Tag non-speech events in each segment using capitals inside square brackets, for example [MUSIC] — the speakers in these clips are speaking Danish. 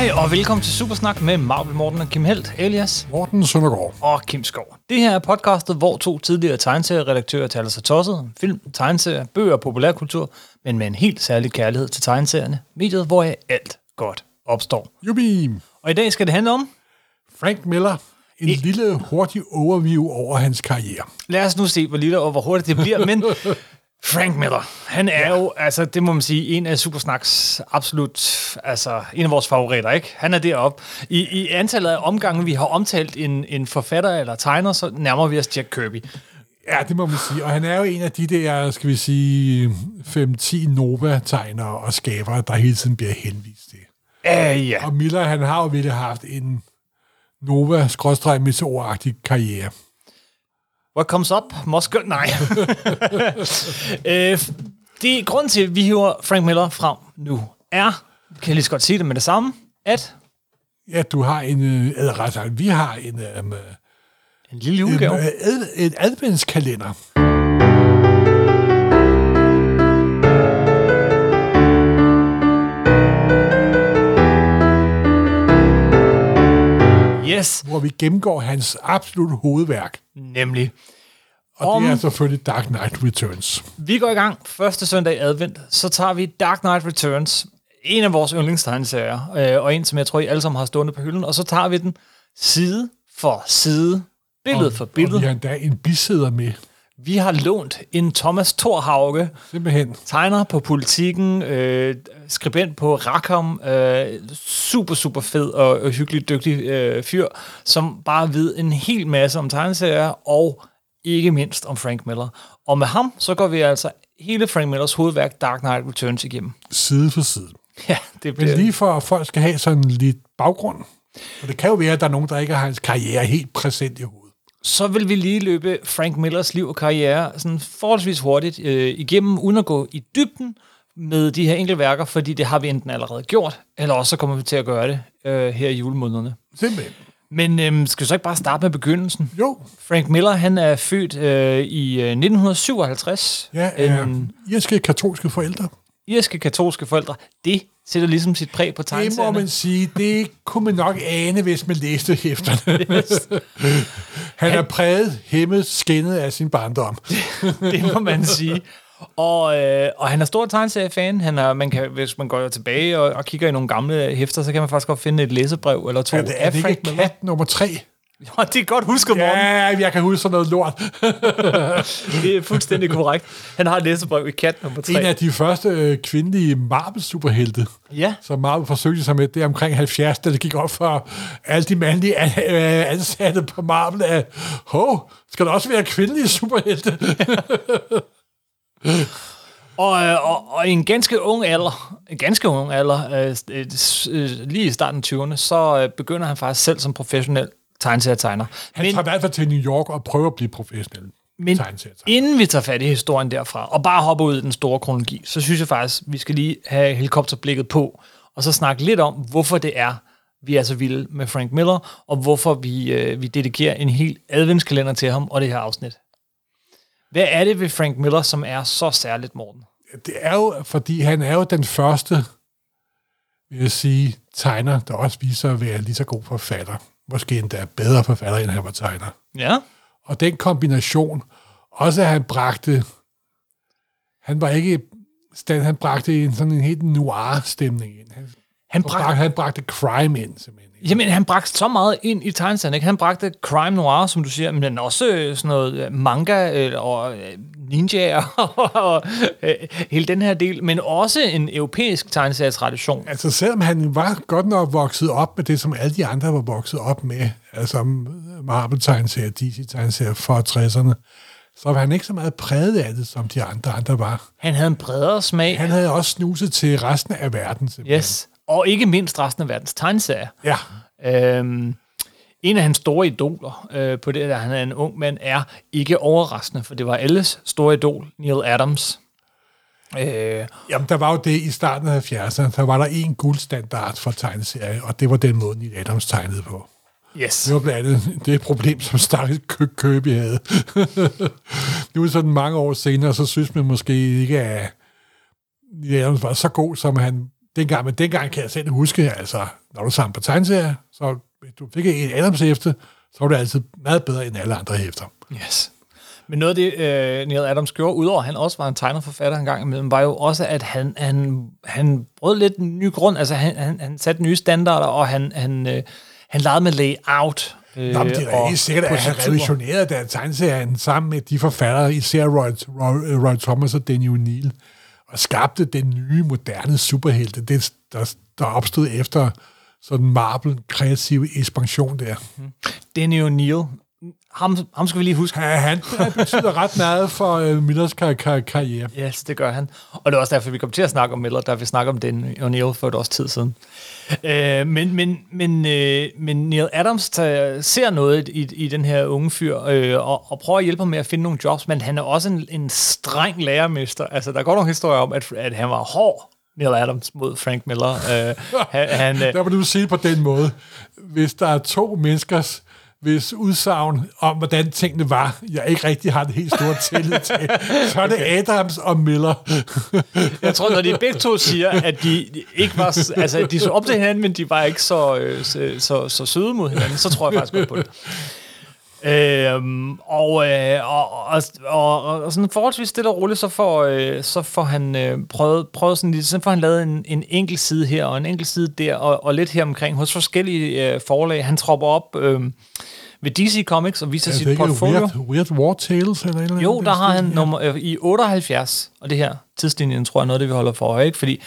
Hej og velkommen til Supersnak med Marvel Morten og Kim Helt, alias Morten Søndergaard. og Kim Skov. Det her er podcastet, hvor to tidligere tegneserieredaktører taler sig tosset film, tegneserier, bøger og populærkultur, men med en helt særlig kærlighed til tegneserierne, mediet, hvor alt godt opstår. Jubi! Og i dag skal det handle om, Frank Miller. En lille hurtig overview over hans karriere. lad os nu se, hvor lille og hvor hurtigt det bliver, men [LAUGHS] Frank Miller, han er ja. jo, altså det må man sige, en af Supersnaks absolut, altså en af vores favoritter, ikke? Han er deroppe. I, i antallet af omgange, vi har omtalt en, en forfatter eller tegner, så nærmer vi os Jack Kirby. Ja, det må man sige. Og han er jo en af de der, skal vi sige, 5-10 Nova-tegnere og skabere, der hele tiden bliver henvist til. Uh, ja. Og Miller, han har jo virkelig haft en nova meteoragtig karriere. What comes up? Must go... Nej. [LAUGHS] øh, det er grunden til, at vi hiver Frank Miller frem nu, er, kan jeg lige så godt sige det med det samme, at Ja, du har en, øh, eller ret sagt, vi har en, øh, en lille en, julegave. øh, ad, en adventskalender. Yes, hvor vi gennemgår hans absolut hovedværk. nemlig. Og Om- det er selvfølgelig Dark Knight Returns. Vi går i gang første søndag i advent, så tager vi Dark Knight Returns, en af vores yndlingstegneserier, øh, og en, som jeg tror, I alle sammen har stående på hylden, og så tager vi den side for side, billede for Og vi billede. har endda en bisæder med. Vi har lånt en Thomas Thorhauge, Simpelthen. tegner på politikken, øh, skribent på Rackham, øh, super, super fed og, og hyggelig dygtig øh, fyr, som bare ved en hel masse om tegneserier, og ikke mindst om Frank Miller. Og med ham, så går vi altså hele Frank Millers hovedværk Dark Knight Returns igennem. Side for side. Ja, det Men bliver... lige for at folk skal have sådan lidt baggrund. Og det kan jo være, at der er nogen, der ikke har hans karriere helt præsent i hovedet. Så vil vi lige løbe Frank Millers liv og karriere sådan forholdsvis hurtigt øh, igennem, uden at gå i dybden med de her enkelte værker, fordi det har vi enten allerede gjort, eller også så kommer vi til at gøre det øh, her i julemånederne. Simpelthen. Men øhm, skal vi så ikke bare starte med begyndelsen? Jo, Frank Miller, han er født øh, i øh, 1957. ja, er En irske katolske forældre. irske katolske forældre. Det sætter ligesom sit præg på Det må tegneserierne. man sige, det kunne man nok ane, hvis man læste hæfterne. [LAUGHS] Han er præget, hæmmet, skinnet af sin barndom. [LAUGHS] det må man sige. Og, øh, og han er stor tegneseriefan. Han er, man kan, hvis man går tilbage og, og kigger i nogle gamle hæfter, så kan man faktisk godt finde et læsebrev eller to Er det, er det ikke kat nummer tre? [LAUGHS] Ja, det er godt husket, Morten. Ja, jeg kan huske sådan noget lort. [LAUGHS] Det er fuldstændig korrekt. Han har læsebrev i kat nummer 3. En af de første øh, kvindelige Marvel-superhelte, Ja, som Marvel forsøgte sig med, det er omkring 70, da det gik op for alle de mandlige an- øh, ansatte på Marvel, at hov, skal der også være kvindelige superhelte? [LAUGHS] Og, øh, og, og i en ganske ung alder, en ganske ung alder, øh, øh, øh, lige i starten af 20'erne, så øh, begynder han faktisk selv som professionel tegneserietegner. Han Men, tager i hvert fald til New York og prøver at blive professionel men inden vi tager fat i historien derfra, og bare hopper ud i den store kronologi, så synes jeg faktisk, vi skal lige have helikopterblikket på, og så snakke lidt om, hvorfor det er, vi er så vilde med Frank Miller, og hvorfor vi, øh, vi dedikerer en hel adventskalender til ham og det her afsnit. Hvad er det ved Frank Miller, som er så særligt, Morten? Det er jo, fordi han er jo den første, vil jeg sige, tegner, der også viser at være lige så god forfatter. Måske endda bedre forfatter, end han var tegner. Ja, Og den kombination, også at han bragte, han var ikke, stand, han bragte en sådan en helt noir-stemning ind. Han, han bragte, han bragte crime ind, simpelthen. Jamen, han bragte så meget ind i tegneserien, ikke? Han bragte crime noir, som du siger, men også øh, sådan noget øh, manga øh, og øh, ninjaer [LAUGHS] og øh, hele den her del, men også en europæisk tegneserietradition. Altså selvom han var godt nok vokset op med det, som alle de andre var vokset op med, altså Marvel-tegneserier, DC-tegneserier for 60'erne, så var han ikke så meget præget af det, som de andre andre var. Han havde en bredere smag, Han havde også snuset til resten af verden. simpelthen. yes, og ikke mindst resten af verdens tegneserier. Ja, Øhm, en af hans store idoler øh, på det, da han er en ung mand, er ikke overraskende, for det var alles store idol, Neil Adams. Øh, Jamen, der var jo det i starten af 70'erne, der var der en guldstandard for tegneserier, og det var den måde, Neil Adams tegnede på. yes. Det var blandt andet det problem, som Stakkels kø Købi havde. [LAUGHS] nu er sådan mange år senere, så synes man måske ikke, at Neil Adams var så god, som han dengang, men dengang kan jeg selv huske, altså, når du samler på tegneserier, så hvis du fik et Adams hæfte, så var det altid meget bedre end alle andre hæfter. Yes. Men noget af det, øh, Neil Adams gjorde, udover at han også var en tegnerforfatter en gang imellem, var jo også, at han, han, han brød lidt en ny grund. Altså, han, han, han satte nye standarder, og han, han, øh, han legede med layout. Øh, Nå, men det er helt sikkert, at han revolutionerede der tegneserien sammen med de forfattere, især Roy, Roy, Roy Thomas og Danny O'Neill, og skabte den nye, moderne superhelte, det, der, der opstod efter sådan Marvel kreative ekspansion der. Den er jo Neil, ham, ham skal vi lige huske. Ja, han, betyder ret meget for uh, Millers kar- kar- karriere. Yes, det gør han. Og det er også derfor, vi kommer til at snakke om Miller, da vi snakker om den O'Neill for et års tid siden. Uh, men, men, men, uh, men Neil Adams tager, ser noget i, i den her unge fyr, uh, og, og prøver at hjælpe ham med at finde nogle jobs, men han er også en, en streng lærermester. Altså, der går nogle historier om, at, at han var hård Neil Adams mod Frank Miller. Uh, han, han, [LAUGHS] der må du sige på den måde. Hvis der er to menneskers hvis udsagn om, hvordan tingene var, jeg ikke rigtig har det helt store tillid til, så er det Adams og Miller. jeg tror, når de begge to siger, at de ikke var, altså de så op til hinanden, men de var ikke så, øh, så, så, så søde mod hinanden, så tror jeg faktisk godt på det. Øhm, og, øh, og, og, og, og sådan forholdsvis stille og roligt, så får, øh, så får han øh, prøvet, prøvet sådan lidt, så får han lavet en, en enkelt side her, og en enkelt side der, og, og lidt her omkring hos forskellige øh, forlag. Han tropper op øh, ved DC Comics og viser ja, sit portfolio. Weird, Weird War Tales eller eller Jo, der har han nummer, øh, i 78, og det her tidslinjen tror jeg er noget, det vi holder for øje, ikke? Fordi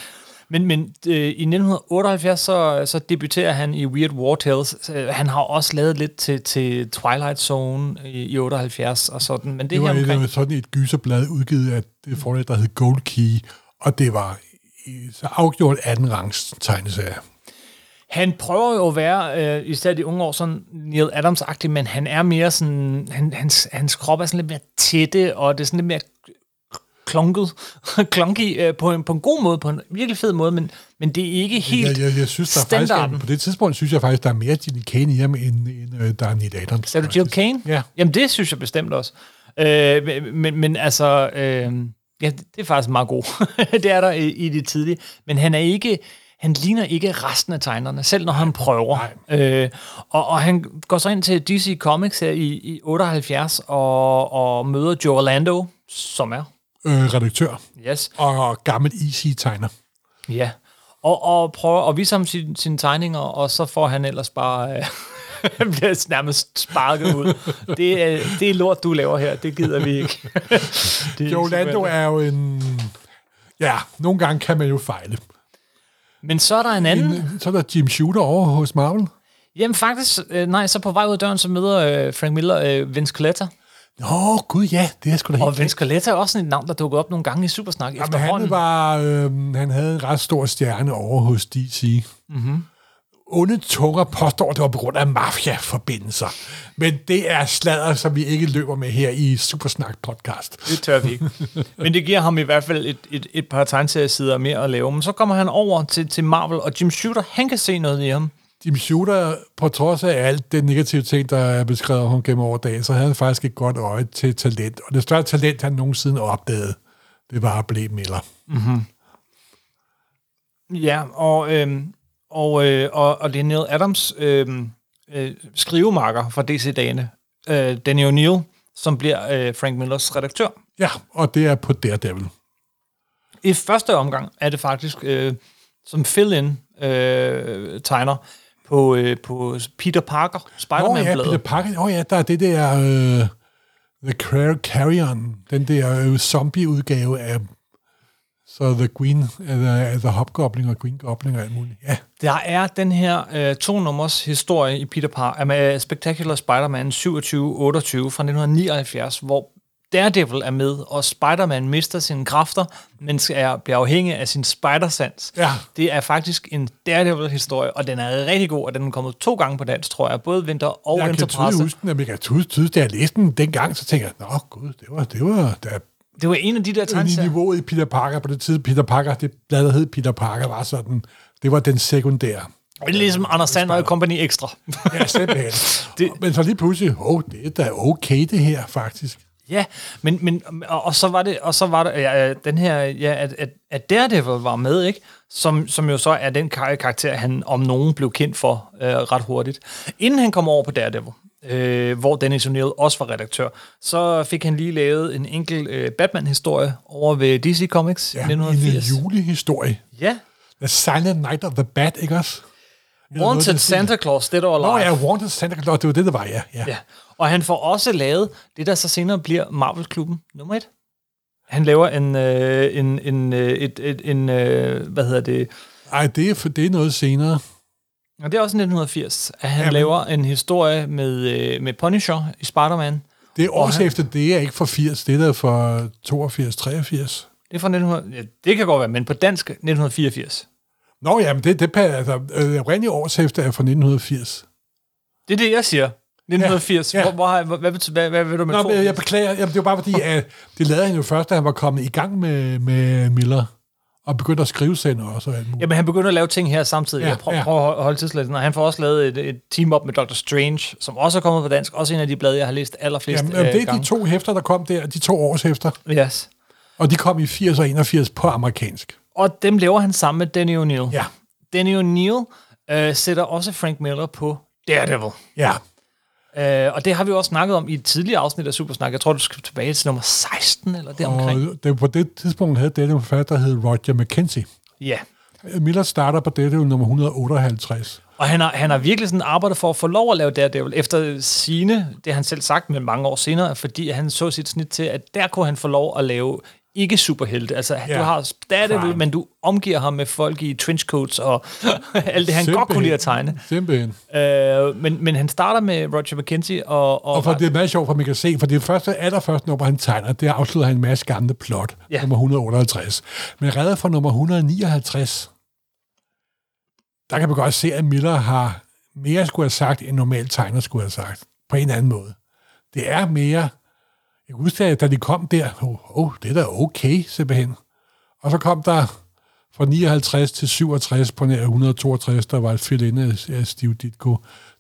men, men øh, i 1978, så, så debuterer han i Weird War Tales. Øh, han har også lavet lidt til, til Twilight Zone i, i 78 og sådan. Men det, det var her omkring... et, sådan et gyserblad udgivet af det forlag, der hed Gold Key, og det var så afgjort 18 rangs tegneserie. Han prøver jo at være, øh, især de unge år, sådan Neil Adams-agtig, men han er mere sådan, han, hans, hans krop er sådan lidt mere tætte, og det er sådan lidt mere klunket, [LAUGHS] klunky øh, på, en, på en god måde, på en virkelig fed måde, men, men det er ikke helt jeg, jeg, jeg synes, der standarden. Faktisk, på det tidspunkt synes jeg faktisk, der er mere Jill Kane i ham, end, end øh, der er Neil Adams. Sagde du Jill Kane? Ja. Jamen, det synes jeg bestemt også. Øh, men, men altså, øh, ja, det er faktisk meget god. [LAUGHS] det er der i, i det tidlige. Men han er ikke, han ligner ikke resten af tegnerne, selv når han prøver. Øh, og, og han går så ind til DC Comics her i, i 78 og, og møder Joe Orlando, som er øh, redaktør. Yes. Og gammel Easy-tegner. Ja. Og, og prøver at vise ham sine, sine tegninger, og så får han ellers bare... Øh, [LAUGHS] bliver nærmest sparket ud. Det er, det er lort, du laver her. Det gider vi ikke. [LAUGHS] det Joe Lando er jo en... Ja, nogle gange kan man jo fejle. Men så er der en anden... En, så er der Jim Shooter over hos Marvel. Jamen faktisk, øh, nej, så på vej ud af døren, så møder øh, Frank Miller øh, Vince Coletta. Nå, gud ja, det er sgu da Og Vince Coletta er også sådan et navn, der dukker op nogle gange i Supersnak Jamen, han, var, øh, han havde en ret stor stjerne over hos DC. Mm-hmm. Onde tunger påstår, det var på grund af mafia-forbindelser. Men det er sladder, som vi ikke løber med her i Supersnak podcast. Det tør vi ikke. [LAUGHS] Men det giver ham i hvert fald et, et, et par tegnseriesider mere at lave. Men så kommer han over til, til Marvel, og Jim Shooter, han kan se noget i ham. Jim Shooter, på trods af alt det negative ting, der er beskrevet om gennem over dagen, så havde han faktisk et godt øje til talent. Og det største talent, han nogensinde opdagede, det var at blive Miller. Mm-hmm. Ja, og, øh, og, øh, og, og det er Neil Adams øh, øh, skrivemarker fra DC-dagene, øh, Danny O'Neill, som bliver øh, Frank Millers redaktør. Ja, og det er på Daredevil. I første omgang er det faktisk øh, som fill-in øh, tegner på, øh, på Peter Parker, Spider-Man-bladet. Oh, ja, Peter Parker. Åh oh, ja, der er det der uh, The Carrion, den der uh, zombie-udgave af så The Queen, uh, The Hobgoblin og Green Goblin og alt muligt. Ja. Der er den her uh, to nummers historie i Peter Parker med Spectacular Spider-Man 27-28 fra 1979, hvor Daredevil er med, og Spider-Man mister sine kræfter, men er, bliver afhængig af sin spider-sans. Ja. Det er faktisk en Daredevil-historie, og den er rigtig god, og den er kommet to gange på dansk, tror jeg. Både Vinter og jeg Enterprise. Jeg kan huske den, jeg kan tydeligt, da jeg læste den dengang, så tænker jeg, nå gud, det var, det var, det det var en af de der tegneserier. Niveauet i Peter Parker på det tid, Peter Parker, det blad, der hed Peter Parker, var sådan, det var den sekundære. Det er ligesom Anders Sander og Company Extra. ja, simpelthen. [LAUGHS] det, Men så lige pludselig, åh, oh, det er da okay det her, faktisk. Ja, men, men og, og så var det, og så var det ja, den her, ja, at, at, at Daredevil var med, ikke? Som, som jo så er den kar- karakter, han om nogen blev kendt for øh, ret hurtigt. Inden han kom over på Daredevil, øh, hvor Dennis O'Neill også var redaktør, så fik han lige lavet en enkelt øh, Batman-historie over ved DC Comics i Ja, 1980. en julehistorie. Ja, The Silent Night of the Bat, ikke også? Wanted Santa Claus, det der var Nå ja, Wanted Santa Claus, det var det, der var, ja. ja. Ja, og han får også lavet det, der så senere bliver Marvel-klubben nummer et. Han laver en, øh, en, en, øh, et, et, en øh, hvad hedder det, Ej, det er, for, det er noget senere. og det er også 1980, at han Jamen. laver en historie med, øh, med Punisher i Spider-Man. Det er års han- efter, det er ikke for 80, det er der for 82, 83. Det er fra 1900, ja, det kan godt være, men på dansk 1984. Nå ja, men det, det passer, altså, øh, oprindelige års efter er fra 1980. Det er det, jeg siger. 1980. Ja, Ja. Hvor, hvor, har- hvad, hvad, betyder- hvad, hvad vil du med Nå, to? men jeg beklager, jamen, det var bare fordi, at det lavede han jo først, da han var kommet i gang med, med Miller, og begyndte at skrive sender også. Og alt muligt. Jamen, han begynder at lave ting her samtidig. Ja, Ja, jeg prøver, ja. ja. prøver at holde tidslæsen. Og han får også lavet et, et team-up med Dr. Strange, som også er kommet på dansk. Også en af de blade, jeg har læst allerflest Jamen, jamen, det er gange. de to hæfter, der kom der, de to års hæfter. Yes. Og de kom i 80 og 81 på amerikansk. Og dem laver han sammen med Danny O'Neill. Ja, Danny O'Neill øh, sætter også Frank Miller på Daredevil. ja. Øh, og det har vi også snakket om i et tidligere afsnit af Supersnak. Jeg tror, du skal tilbage til nummer 16 eller deromkring. Og det, på det tidspunkt havde en forfatter, der hed Roger McKenzie. Ja. Miller starter på dette nummer 158. Og han har, han har virkelig sådan arbejdet for at få lov at lave Daredevil, efter sine, det han selv sagt med mange år senere, fordi han så sit snit til, at der kunne han få lov at lave ikke superhelte. Altså, ja. Du har Daredevil, men du omgiver ham med folk i trenchcoats og [LAUGHS] alt det, han godt kunne lide at tegne. Simpelthen. Øh, men, men han starter med Roger McKenzie, og, og, Og for det er meget sjovt, for man kan se, for det første, allerførste nummer, han tegner, det afslutter han en masse gamle plot, ja. Nummer 158. Men redder fra nummer 159, der kan man godt se, at Miller har mere skulle have sagt, end normalt tegner skulle have sagt. På en anden måde. Det er mere... Jeg kan huske, at da de kom der, åh, oh, oh, det er da okay, simpelthen. Og så kom der fra 59 til 67 på nær 162, der var et fill inde af Steve Ditko.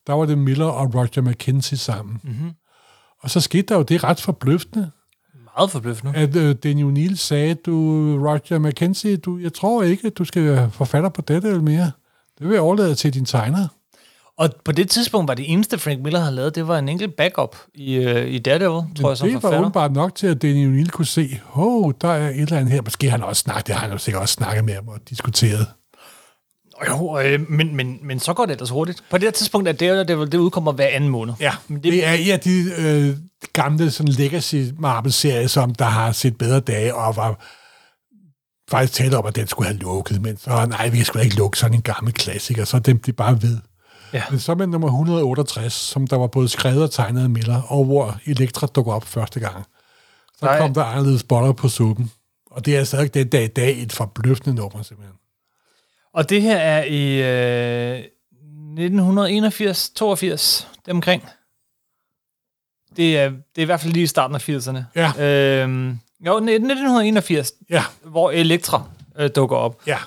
Der var det Miller og Roger McKenzie sammen. Mm-hmm. Og så skete der jo det ret forbløffende, meget forbløffende. at uh, Daniel O'Neill sagde, du, Roger McKenzie, du, jeg tror ikke, du skal forfatter på dette eller mere. Det vil jeg overlade til din tegner. Og på det tidspunkt var det eneste, Frank Miller havde lavet, det var en enkelt backup i, øh, i Daredevil, tror jeg, som det var forfatter. åbenbart nok til, at Daniel O'Neill kunne se, hov, der er et eller andet her. Måske har han også snakket, det har han jo sikkert også snakket med ham og diskuteret. Jo, øh, men, men, men så går det ellers hurtigt. På det her tidspunkt er Daredevil, det udkommer hver anden måned. Ja, Men det, det, er af de øh, gamle sådan legacy Marvel-serier, som der har set bedre dage, og var faktisk talt om, at den skulle have lukket, men så, nej, vi skal ikke lukke sådan en gammel klassiker, så dem de bare ved. Ja. Men så med nummer 168, som der var både skrevet og tegnet af Miller, og hvor Elektra dukker op første gang, så Nej. kom der anderledes boller på suppen. Og det er stadig den dag i dag et forbløffende nummer, simpelthen. Og det her er i øh, 1981, 82, omkring. Det er, det er i hvert fald lige i starten af 80'erne. Ja. Øhm, jo, 1981, Ja, hvor Elektra øh, dukker op. ja.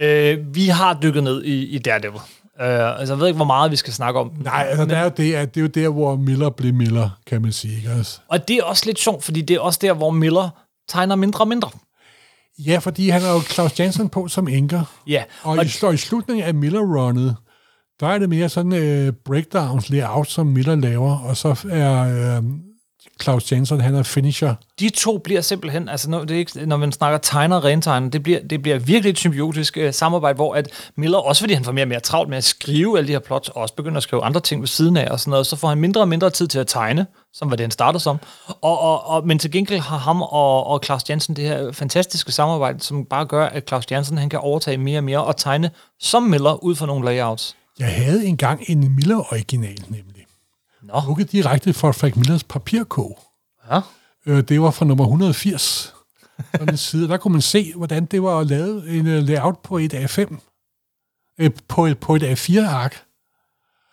Øh, vi har dykket ned i, i Daredevil. Øh, altså, jeg ved ikke, hvor meget vi skal snakke om. Nej, altså, det er jo det, at det er jo der, hvor Miller blev Miller, kan man sige. Ikke også? Og det er også lidt sjovt, fordi det er også der, hvor Miller tegner mindre og mindre. Ja, fordi han har jo Claus Jensen på som enker. Ja, Og, og, i, og i slutningen af Miller-runnet, der er det mere sådan øh, breakdowns layout, som Miller laver, og så er øh, Claus Jensen, han er finisher. de to bliver simpelthen, altså når, det er ikke, når man snakker tegner og rentegner, det bliver, det bliver virkelig et symbiotisk øh, samarbejde, hvor at Miller, også fordi han får mere og mere travlt med at skrive alle de her plots, og også begynder at skrive andre ting ved siden af og sådan noget, så får han mindre og mindre tid til at tegne, som var det, han startede som. Og, og, og, men til gengæld har ham og, og Claus Jensen det her fantastiske samarbejde, som bare gør, at Claus Jensen han kan overtage mere og mere og tegne som Miller ud fra nogle layouts. Jeg havde engang en Miller-original, nemlig. Nå, Hugget direkte fra Frank Millers papirkog. ja. Øh, det var fra nummer 180. På den side, der kunne man se, hvordan det var lavet en uh, layout på et A5. Øh, på et, på et A4-ark.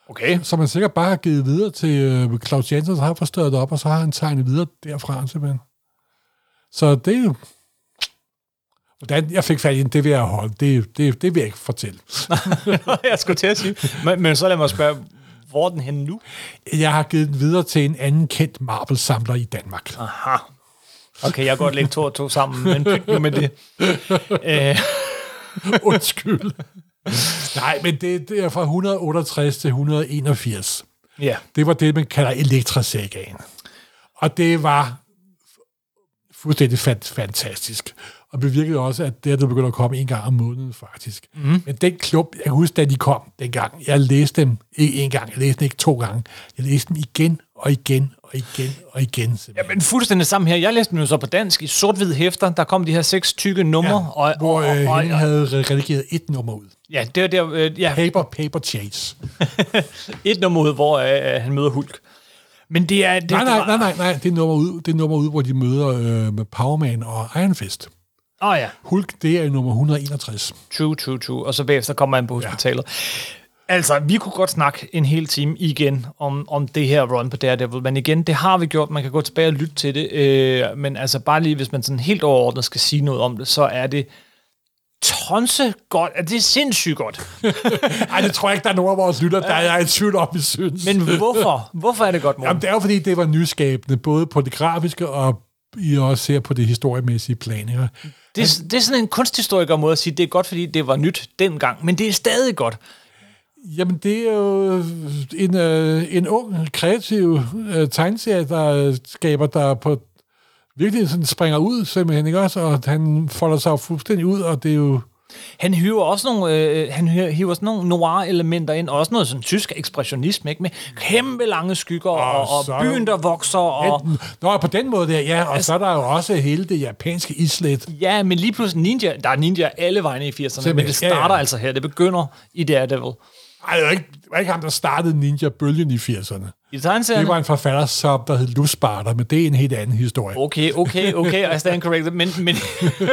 Okay. som man sikkert bare har givet videre til øh, Claus Jensen, så har forstørret det op, og så har han tegnet videre derfra, simpelthen. Så det. Hvordan jeg fik fat i den, det vil jeg holde. Det, det, det vil jeg ikke fortælle. [LAUGHS] jeg skulle til at sige. Men, men så lad mig spørge, Hvor er den henne nu? Jeg har givet den videre til en anden kendt Marvel-samler i Danmark. Aha. Okay, jeg kan godt lægge to og to sammen, men pyt nu med det. [LAUGHS] Øh, Undskyld. Nej, men det, det er fra 168 til 181. ja. Det var det, man kalder Elektrasagaen. Og det var fuldstændig fant- fantastisk. Og bevirkede også, at det er det begyndte at komme en gang om måneden, faktisk. Mm. Men den klub, jeg kan huske, da de kom dengang, jeg læste dem ikke en gang, jeg læste dem ikke to gange. Jeg læste dem igen og igen og igen og igen. Ja, men fuldstændig sammen her. Jeg læste den jo så på dansk i sort-hvid hæfter. Der kom de her seks tykke numre. Ja, og, hvor og, øh, og, Henning og, havde redigeret et nummer ud. ja, det var der, øh, ja, Paper, paper chase. [LAUGHS] et nummer ud, hvor øh, han møder Hulk. Men det er... Det, Nej, nej, nej, nej, nej. Det er nummer ud, det er nummer ud hvor de møder øh, med Powerman og Iron Fist. Åh oh, ja, Hulk, det er nummer 161. true, true, true. Og så bagefter kommer han på hospitalet. Ja. Altså, vi kunne godt snakke en hel time igen om, om det her run på Daredevil, men igen, det har vi gjort. Man kan gå tilbage og lytte til det. Øh, men altså, bare lige, hvis man sådan helt overordnet skal sige noget om det, så er det tonse godt. Er det er sindssygt godt. [LAUGHS] Ej, det tror jeg ikke, der er nogen af vores lytter, der er i tvivl om, vi synes. Men hvorfor? Hvorfor er det godt, Morten? Jamen, det er jo fordi, det var nyskabende, både på det grafiske og I også ser på det historiemæssige plan. Ikke? Det, er, det er sådan en kunsthistoriker måde at sige, det er godt, fordi det var nyt dengang, men det er stadig godt. Jamen, det er jo en, øh, en ung, kreativ øh, tegneserie, der skaber der på virkelig sådan springer ud, simpelthen, ikke også? Og han folder sig jo fuldstændig ud, og det er jo... Han hiver også nogle, øh, han hiver, sådan nogle noir-elementer ind, og også noget sådan tysk ekspressionisme, ikke? med kæmpe lange skygger, og, og, så- og byen, der vokser, og Enten, Nå, på den måde der, ja, og så er der jo også hele det japanske islet. ja, men lige pludselig ninja, der er ninja alle vegne i 80'erne, men det ja, ja. starter altså her, det begynder i Daredevil. Ej, det var ikke, det var ikke ham, der startede ninja-bølgen i 80'erne. I tegneserien, Det var en forfatter, som der hed Lusparter, men det er en helt anden historie. Okay, okay, okay, I stand corrected. Men, men,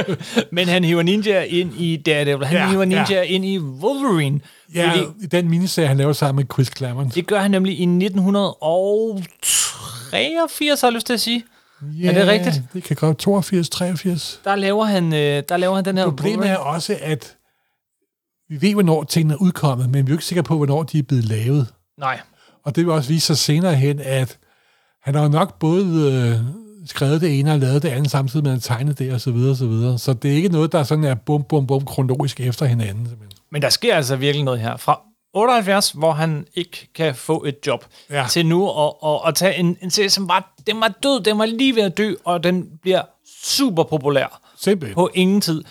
[LAUGHS] men han hiver ninja ind i Daredevil. Han Ja, hiver ninja ja. ind i Wolverine. Ja, Fordi i den miniserie, han laver sammen med Chris Claremont. det gør han nemlig i 1983, har jeg lyst til at sige. Ja, er det rigtigt? Det kan godt 82, 83. Der laver han, øh, der laver han den her Problemet er også, at vi ved, hvornår tingene er udkommet, men vi er jo ikke sikre på, hvornår de er blevet lavet. Nej. Og det vil også vise sig senere hen, at han har jo nok både øh, skrevet det ene og lavet det andet, samtidig med at tegne det, og så videre, og så videre. Så det er ikke noget, der sådan er bum, bum, bum, kronologisk efter hinanden. Simpelthen. Men der sker altså virkelig noget her. Fra 78, hvor han ikke kan få et job, Ja. til nu at, at, at tage en, en serie, som var, den var død, den var lige ved at dø, og den bliver super populær. Simpelthen. på ingen tid.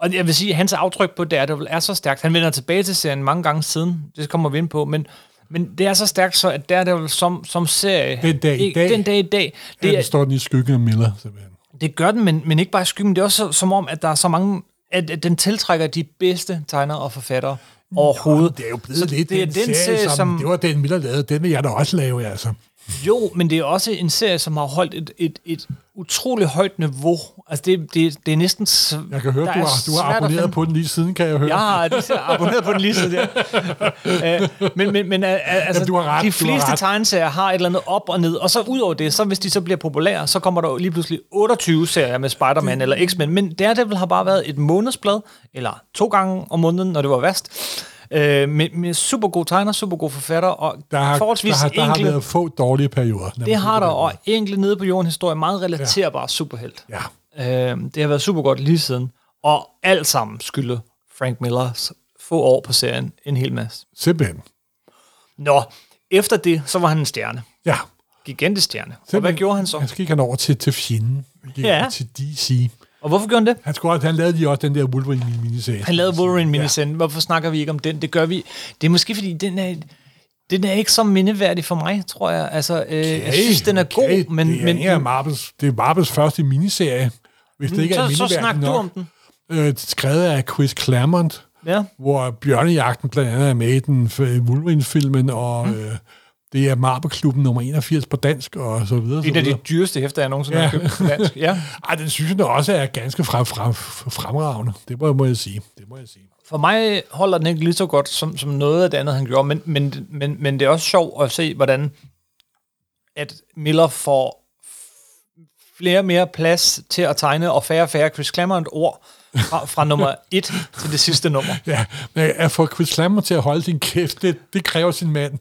Og jeg vil sige, at hans aftryk på Daredevil er så stærkt. Han vender tilbage til serien mange gange siden. Det kommer vi ind på. Men, men det er så stærkt, så at Daredevil som, som serie... Den dag i dag- Den dag i dag. Det er, står den i skyggen af Miller, simpelthen. det gør den, men, men ikke bare i skyggen. Det er også så, som om, at der er så mange... At, at den tiltrækker de bedste tegnere og forfattere overhovedet. Det er jo blevet Så lidt det er den, den serie, serie, som, som- Det var den, Miller lavede. Den vil jeg da også lave, altså. Jo, men det er også en serie, som har holdt et, et, et utroligt højt niveau. Altså, det, det, det er næsten... Jeg kan høre, du har, du har abonneret på den lige siden, kan jeg høre. Jeg har det abonneret på den lige siden, ja. [LAUGHS] Øh, men men, men altså, Jamen, du har ret, de du har fleste ret. tegneserier har et eller andet op og ned, og så ud over det, så hvis de så bliver populære, så kommer der lige pludselig 28 serier med Spider-Man eller X-Men, men Daredevil har bare været et månedsblad, eller to gange om måneden, når det var værst, øh, med, med super god tegner, super god forfatter, og Der har, forholdsvis der, har, der har enkle, været få dårlige perioder. Det har der, og enkle nede på jorden historie, meget relaterbar superhelt. Ja, Øh, det har været super godt lige siden. Og alt sammen skylder Frank Millers få år på serien en hel masse. simpelthen. Nå, efter det, så var han en stjerne. Ja. Gigantisk stjerne. Og Simpelthen. hvad gjorde han så? Så gik han over til, til fjenden. Han gik Ja. til DC. Og hvorfor gjorde han det? Han, skulle, han lavede lige også den der Wolverine-miniserie. Han lavede Wolverine miniserien. Hvorfor snakker vi ikke om den? Det gør vi. Det er måske, fordi den er, den er ikke så mindeværdig for mig, tror jeg. Altså, øh, jeg synes, den er god, men... det er, men, men, Marvels, det er Marvels første miniserie. Hvis det ikke er så, så mindeværdigt snak du nok. om den. Øh, skrevet af Chris Claremont, Ja. hvor Bjørnejagten blandt andet er med i den Wolverine-filmen, og mm. øh, det er Marvel-klubben nummer 81 på dansk, og så videre. Det så er de dyreste hæfter, jeg nogensinde Ja. har købt på dansk. Ja. [LAUGHS] Ej, den synes jeg også er ganske frem, frem, fremragende. Det må, må jeg sige. Det må jeg sige. For mig holder den ikke lige så godt som, som noget af det andet, han gjorde, men, men, men, men det er også sjovt at se, hvordan at Miller får flere og mere plads til at tegne, og færre og færre Chris Claremont ord fra, fra nummer 1 til det sidste nummer. Ja, men at få Chris Claremont til at holde din kæft, det, det kræver sin mand.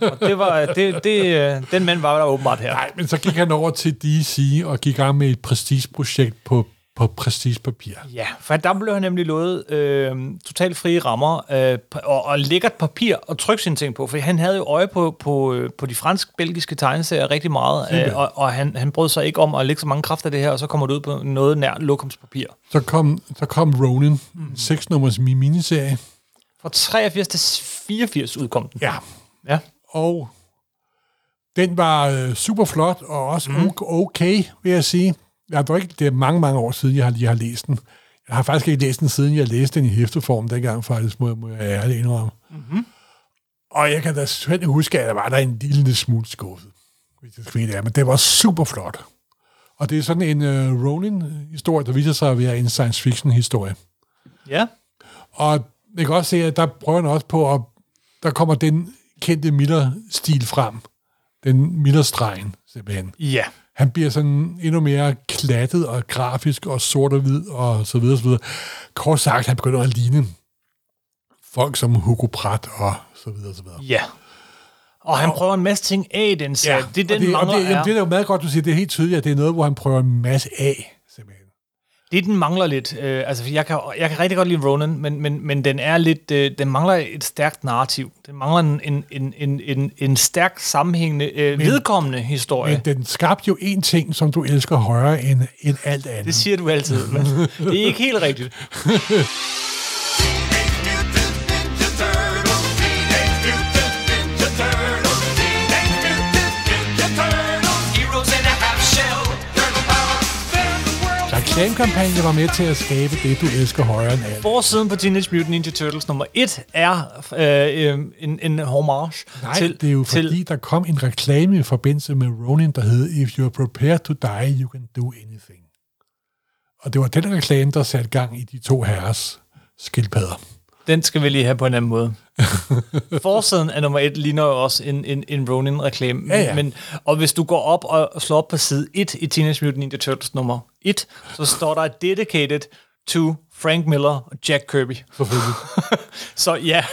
Og det var, det, det, den mand var der åbenbart her. Nej, men så gik han over til DC og gik i gang med et prestigeprojekt på, på prestigepapir. Ja, for der blev han nemlig lovet øh, totalt frie rammer øh, og, og lækkert papir og trykke sine ting på, for han havde jo øje på, på, øh, på de fransk-belgiske tegneserier rigtig meget, øh, og, og han, han brød sig ikke om at lægge så mange kræfter i det her, og så kommer det ud på noget nær lokumspapir. Så kom, så kom Ronin, mm. seks nummers miniserie. Fra 83 til 84 udkom den. Ja, Ja. og den var øh, super flot og også mm. okay, vil jeg sige. Jeg dog ikke, det er mange, mange år siden, jeg har lige har læst den. Jeg har faktisk ikke læst den, siden jeg læste den i hæfteform dengang, faktisk, må, jeg- må jeg ærligt indrømme. Mm-hmm. Og jeg kan da selv huske, at der var der en lille smule skuffet, hvis jeg skal det, men det var super flot. Og det er sådan en uh, Ronin-historie, der viser sig at være en science fiction-historie. Ja. Og jeg kan også se, at der prøver han også på, at der kommer den kendte Miller-stil frem. Den Miller-stregen, simpelthen. Ja. Han bliver sådan endnu mere klattet og grafisk og sort og hvid og så videre, så videre. Kort sagt, han begynder at ligne folk som Hugo Pratt og så videre, så videre. Ja. Og han prøver en masse ting af den serie. det er den og det, og det, jamen, det er jo meget godt, du siger, det er helt tydeligt, at det er noget, hvor han prøver en masse af. Det, den mangler lidt. Øh, altså, jeg kan, jeg kan rigtig godt lide Ronan, men, men, men den er lidt... Øh, den mangler et stærkt narrativ. Den mangler en, en, en, en, en, stærk, sammenhængende, øh, vedkommende historie. Men den skabte jo en ting, som du elsker højere end, end alt andet. Det siger du altid, men det er ikke helt rigtigt. [LAUGHS] Reklamekampagne var med til at skabe det, du elsker højere end alt. Forsiden på Teenage Mutant Ninja Turtles nummer 1 er øh, øh, en, en homage Nej, til, det er jo til, fordi, der kom en reklame i forbindelse med Ronin, der hed If you're prepared to die, you can do anything. Og det var den reklame, der satte gang i de to herres skildpadder. Den skal vi lige have på en anden måde. [LAUGHS] Forsiden af nummer et ligner jo også en, en, en Ronin-reklame. Ja, ja. Men, og hvis du går op og slår op på side 1 i Teenage Mutant Ninja Turtles nummer 1, så står der dedicated to Frank Miller og Jack Kirby. Selvfølgelig. [LAUGHS] Så ja.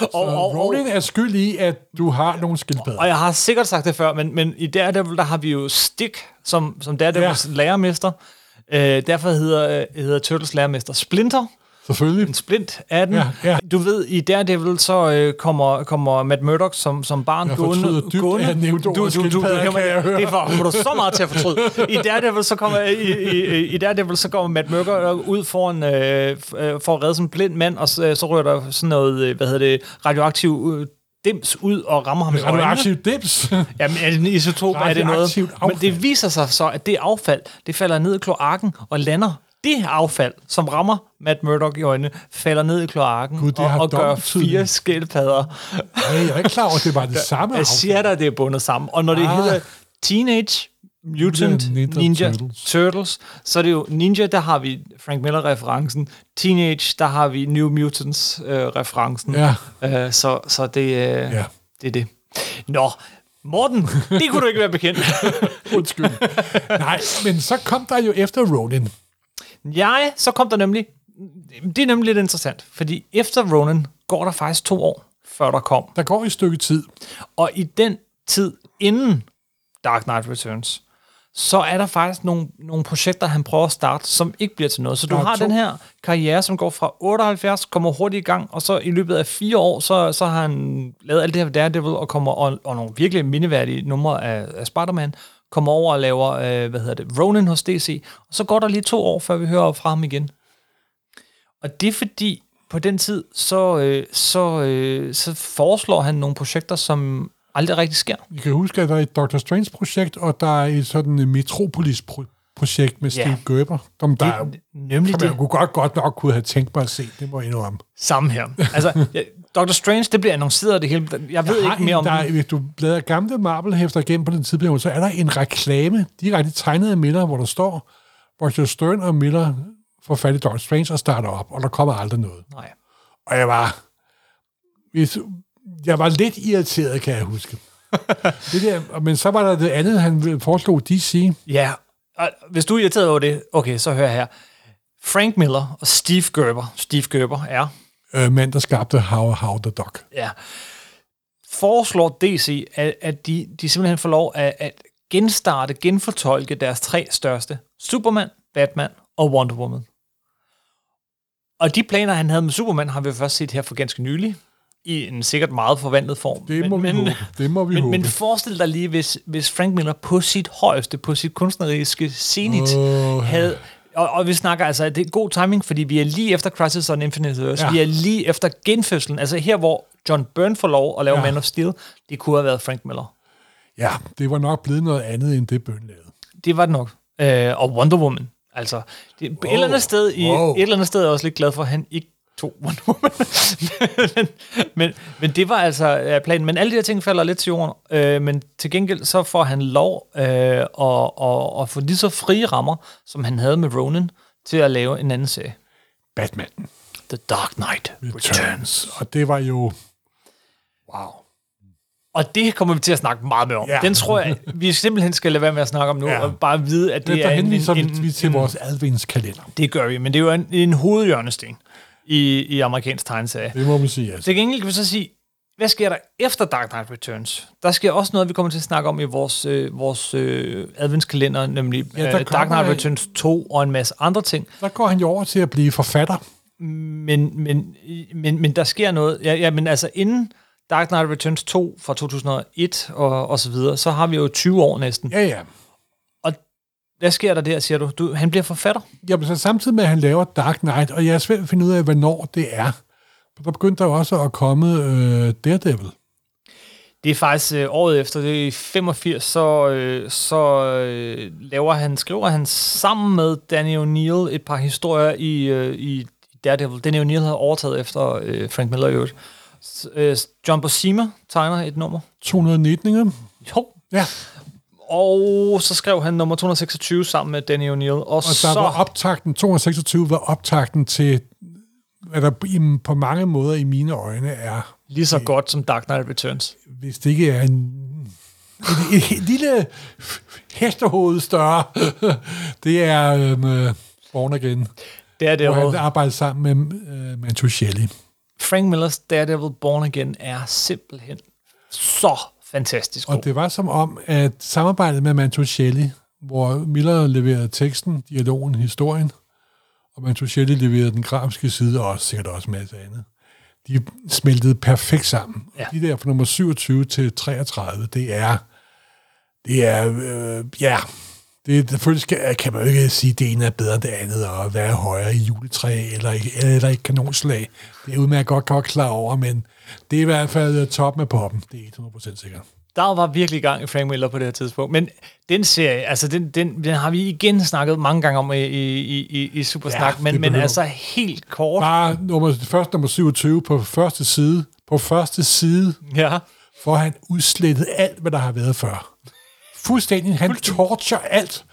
og, Og, og, Ronin er skyld i, at du har nogle skildpadder. og jeg har sikkert sagt det før, men, men i Daredevil, der har vi jo Stick som, som Daredevils ja. lærermester. Øh, derfor hedder, øh, hedder Turtles lærermester Splinter. Selvfølgelig. en splint af den. Ja, ja. Du ved, i Daredevil, så øh, kommer, kommer Matt Murdock som, som barn Jeg fortryder dybt, at jeg nævnte ordet skildpadder, kan jeg høre. Det var kommer du så meget til at fortryde. I Daredevil, så kommer, i, i, i Daredevil, så kommer Matt Murdock ud foran, øh, øh, for at redde sådan en blind mand, og så, så rører der sådan noget, øh, hvad hedder det, radioaktiv øh, dims ud og rammer ham i øjnene. Radioaktiv dips. Jamen, er det en isotop? Er det noget? Radioaktivt Men affald. det viser sig så, at det affald, det falder ned i kloakken og lander. Det affald, som rammer Matt Murdock i øjnene, falder ned i kloakken Gud, det og, og gør fire skildpadder. Nej, jeg er ikke klar over, at det var det [LAUGHS] samme Jeg siger dig, det er bundet sammen. Og når det Ah. hedder Teenage Mutant Ninja Ninja, Turtles. Turtles. så er det jo Ninja, der har vi Frank Miller-referencen. Teenage, der har vi New Mutants-referencen. Ja. Øh, så, så det, øh, Ja. det er det. Nå, Morten, det kunne du ikke være bekendt. [LAUGHS] Undskyld. Nej, men så kom der jo efter Ronin. Jeg, så kom der nemlig, det er nemlig lidt interessant, fordi efter Ronin går der faktisk to år, før der kom. Der går et stykke tid. Og i den tid inden Dark Knight Returns, så er der faktisk nogle, nogle projekter, han prøver at starte, som ikke bliver til noget. Så du Der har to. den her karriere, som går fra 78, kommer hurtigt i gang, og så i løbet af fire år, så, så har han lavet alt det her Daredevil, og kommer og, og nogle virkelig mindeværdige numre af, af Spider-Man, kommer over og laver, øh, hvad hedder det, Ronin hos DC, og så går der lige to år, før vi hører fra ham igen. Og det er fordi, på den tid, så, øh, så, øh, så foreslår han nogle projekter, som aldrig rigtig sker. I kan huske, at der er et Doctor Strange-projekt, og der er et sådan et Metropolis-projekt med Ja. Steve Gerber, som der er, Det, nemlig som det jeg kunne godt, godt nok kunne have tænkt mig at se. Det må jeg indrømme. samme her. Altså, [LAUGHS] ja, Doctor Strange, det bliver annonceret det hele. Jeg ved ikke mere om der, det. Hvis du bladrer gamle Marvel-hæfter igennem på den tidsperiode, så er der en reklame, direkte tegnet af Miller, hvor der står, Roger Stern og Miller får fat i Doctor Strange og starter op, og der kommer aldrig noget. Nej. Og jeg var... Hvis, jeg var lidt irriteret, kan jeg huske. [LAUGHS] det der, men så var der det andet, han foreslog DC. Ja, hvis du er irriteret over det, okay, så hør her. Frank Miller og Steve Gerber, Steve Gerber er, Øh, mand, der skabte How, How the Dog. ja, foreslår DC, at, at de, de simpelthen får lov at, at genstarte, genfortolke deres tre største. Superman, Batman og Wonder Woman. Og de planer, han havde med Superman, har vi først set her for ganske nylig, i en sikkert meget forvandlet form. Det må vi håbe. Det må vi men, håbe. men forestil dig lige, hvis, hvis Frank Miller på sit højeste, på sit kunstneriske zenit, Åh, havde... Og, og vi snakker altså, det er god timing, fordi vi er lige efter Crisis on Infinite Earths. Ja. Vi er lige efter genfødslen. Altså her, hvor John Byrne får lov at lave ja. Man of Steel, det kunne have været Frank Miller. Ja, det var nok blevet noget andet, end det Bøn lavede. Det var det nok. Øh, og Wonder Woman. Altså, det, wow. et, eller andet sted i, Wow. et eller andet sted er jeg også lidt glad for, at han ikke tog [LAUGHS] Wonder Woman. men, men, men det var altså planen. Men alle de her ting falder lidt til jorden. Øh, men til gengæld så får han lov øh, at, at, at få lige så frie rammer, som han havde med Ronin, til at lave en anden serie. Batman The Dark Knight Returns. Returns. Og det var jo... Wow. Og det kommer vi til at snakke meget mere om. Ja. Den tror jeg, vi simpelthen skal lade være med at snakke om nu, Ja. og bare vide, at det Det er der en, henviser en, vi, en, til vores adventskalender. Det gør vi, men det er jo en, en hovedhjørnesten i, i amerikansk tegneserie. Det må man sige, altså. Til gengæld kan vi så sige, hvad sker der efter Dark Knight Returns? Der sker også noget, vi kommer til at snakke om i vores, øh, vores øh, adventskalender, nemlig Ja, der øh, Dark Knight Returns 2 og en masse andre ting. Der går han jo over til at blive forfatter. Men, men, men, men der sker noget. Ja, ja, men altså inden Dark Knight Returns 2 fra 2001 og, og så videre, så har vi jo 20 år næsten. Ja, ja. Hvad sker der der, siger du? du han bliver forfatter? Jamen, så samtidig med, at han laver Dark Knight, og jeg er svært at finde ud af, hvornår det er. Der begyndte der også at komme øh, Daredevil. Det er faktisk øh, året efter, det er i 85, så, øh, så øh, laver han, skriver han sammen med Danny O'Neill et par historier i, øh, i Daredevil. Danny O'Neill havde overtaget efter øh, Frank Miller i øvrigt. Øh, John Buscema tegner et nummer. 219, ikke? Jo. Ja, Og så skrev han nummer 226 sammen med Danny O'Neill. Og, og så, der var optakten, 226 var optakten til, hvad der på mange måder i mine øjne er, lige så godt som Dark Knight Returns. hvis det ikke er en, et, et, et lille hestehoved større, [LAUGHS] det er øhm, øh, Born Again, hvor han arbejder sammen med øh, Mantuchelli. Frank Millers Daredevil Born Again er simpelthen så fantastisk god. Og det var som om, at samarbejdet med Mantuchelli, hvor Miller leverede teksten, dialogen, historien, og Mantuchelli leverede den grafiske side, og også, sikkert også en masse andet, de smeltede perfekt sammen. Ja. De der fra nummer 27 til 33, det er, det er, øh, ja, det, selvfølgelig skal, kan man jo ikke sige, at det ene er bedre end det andet, og være højere i juletræ, eller, eller i et kanonslag. Det er udmærket godt, godt klar over, men det er i hvert fald øh, toppen af poppen. Det er 100% sikkert. Der var virkelig gang i Frank Miller på det her tidspunkt. Men den serie, altså den, den, den har vi igen snakket mange gange om i, i, i, i Supersnak, Ja, men, men altså helt kort. Bare nummer, først nummer 27 på første side, på første side, Ja. får han udslettet alt, hvad der har været før. Fuldstændig. Han torcher alt,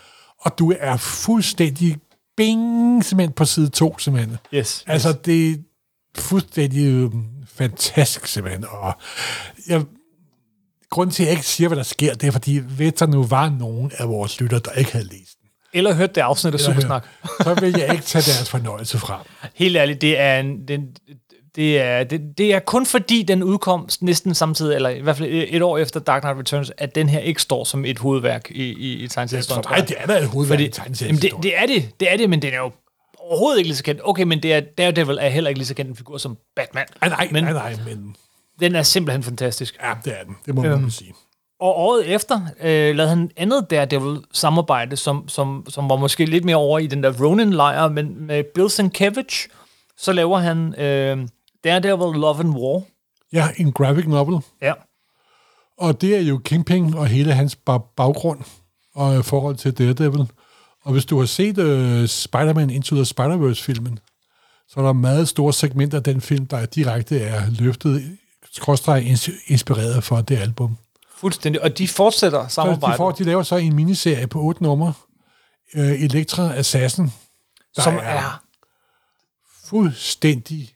og du er fuldstændig bing, simpelthen på side 2, simpelthen. Yes. Altså, det er fuldstændig øh, fantastisk, simpelthen. Og jeg, grunden til, at jeg ikke siger, hvad der sker, det er, fordi ved der nu var nogen af vores lytter, der ikke havde læst den. Eller hørt det afsnit af Supersnak. Så vil jeg ikke tage deres fornøjelse frem. Helt ærligt, det er, en, den, det, er, det, det er kun fordi, den udkom næsten samtidig, eller i hvert fald et år efter Dark Knight Returns, at den her ikke står som et hovedværk i, i, i tegneseriehistorien. Mig, det er da et hovedværk i Fordi, det, tegneseriehistorien. det er det, det er det, men den er jo overhovedet ikke lige så kendt. Okay, men det er, Daredevil er heller ikke lige så kendt en figur som Batman. Nej, nej, men nej, nej, men den er simpelthen fantastisk. ja, det er den. Det må Øhm. man sige. Og året efter øh, lavede han et andet Daredevil-samarbejde, som, som, som var måske lidt mere over i den der Ronin-lejr, men med Bill Sienkiewicz, så laver han øh, Daredevil Love and War. Ja, en graphic novel. Ja. Og det er jo Kingpin og hele hans ba- baggrund og øh, forhold til Daredevil. Og hvis du har set uh, Spider-Man Into the Spider-Verse-filmen, så er der meget store segmenter af den film, der direkte er løftet, skråstreg ins- inspireret fra det album. Fuldstændig. Og de fortsætter Så de, samarbejdet, får, de laver så en miniserie på otte numre, uh, Elektra Assassin, der som er- er fuldstændig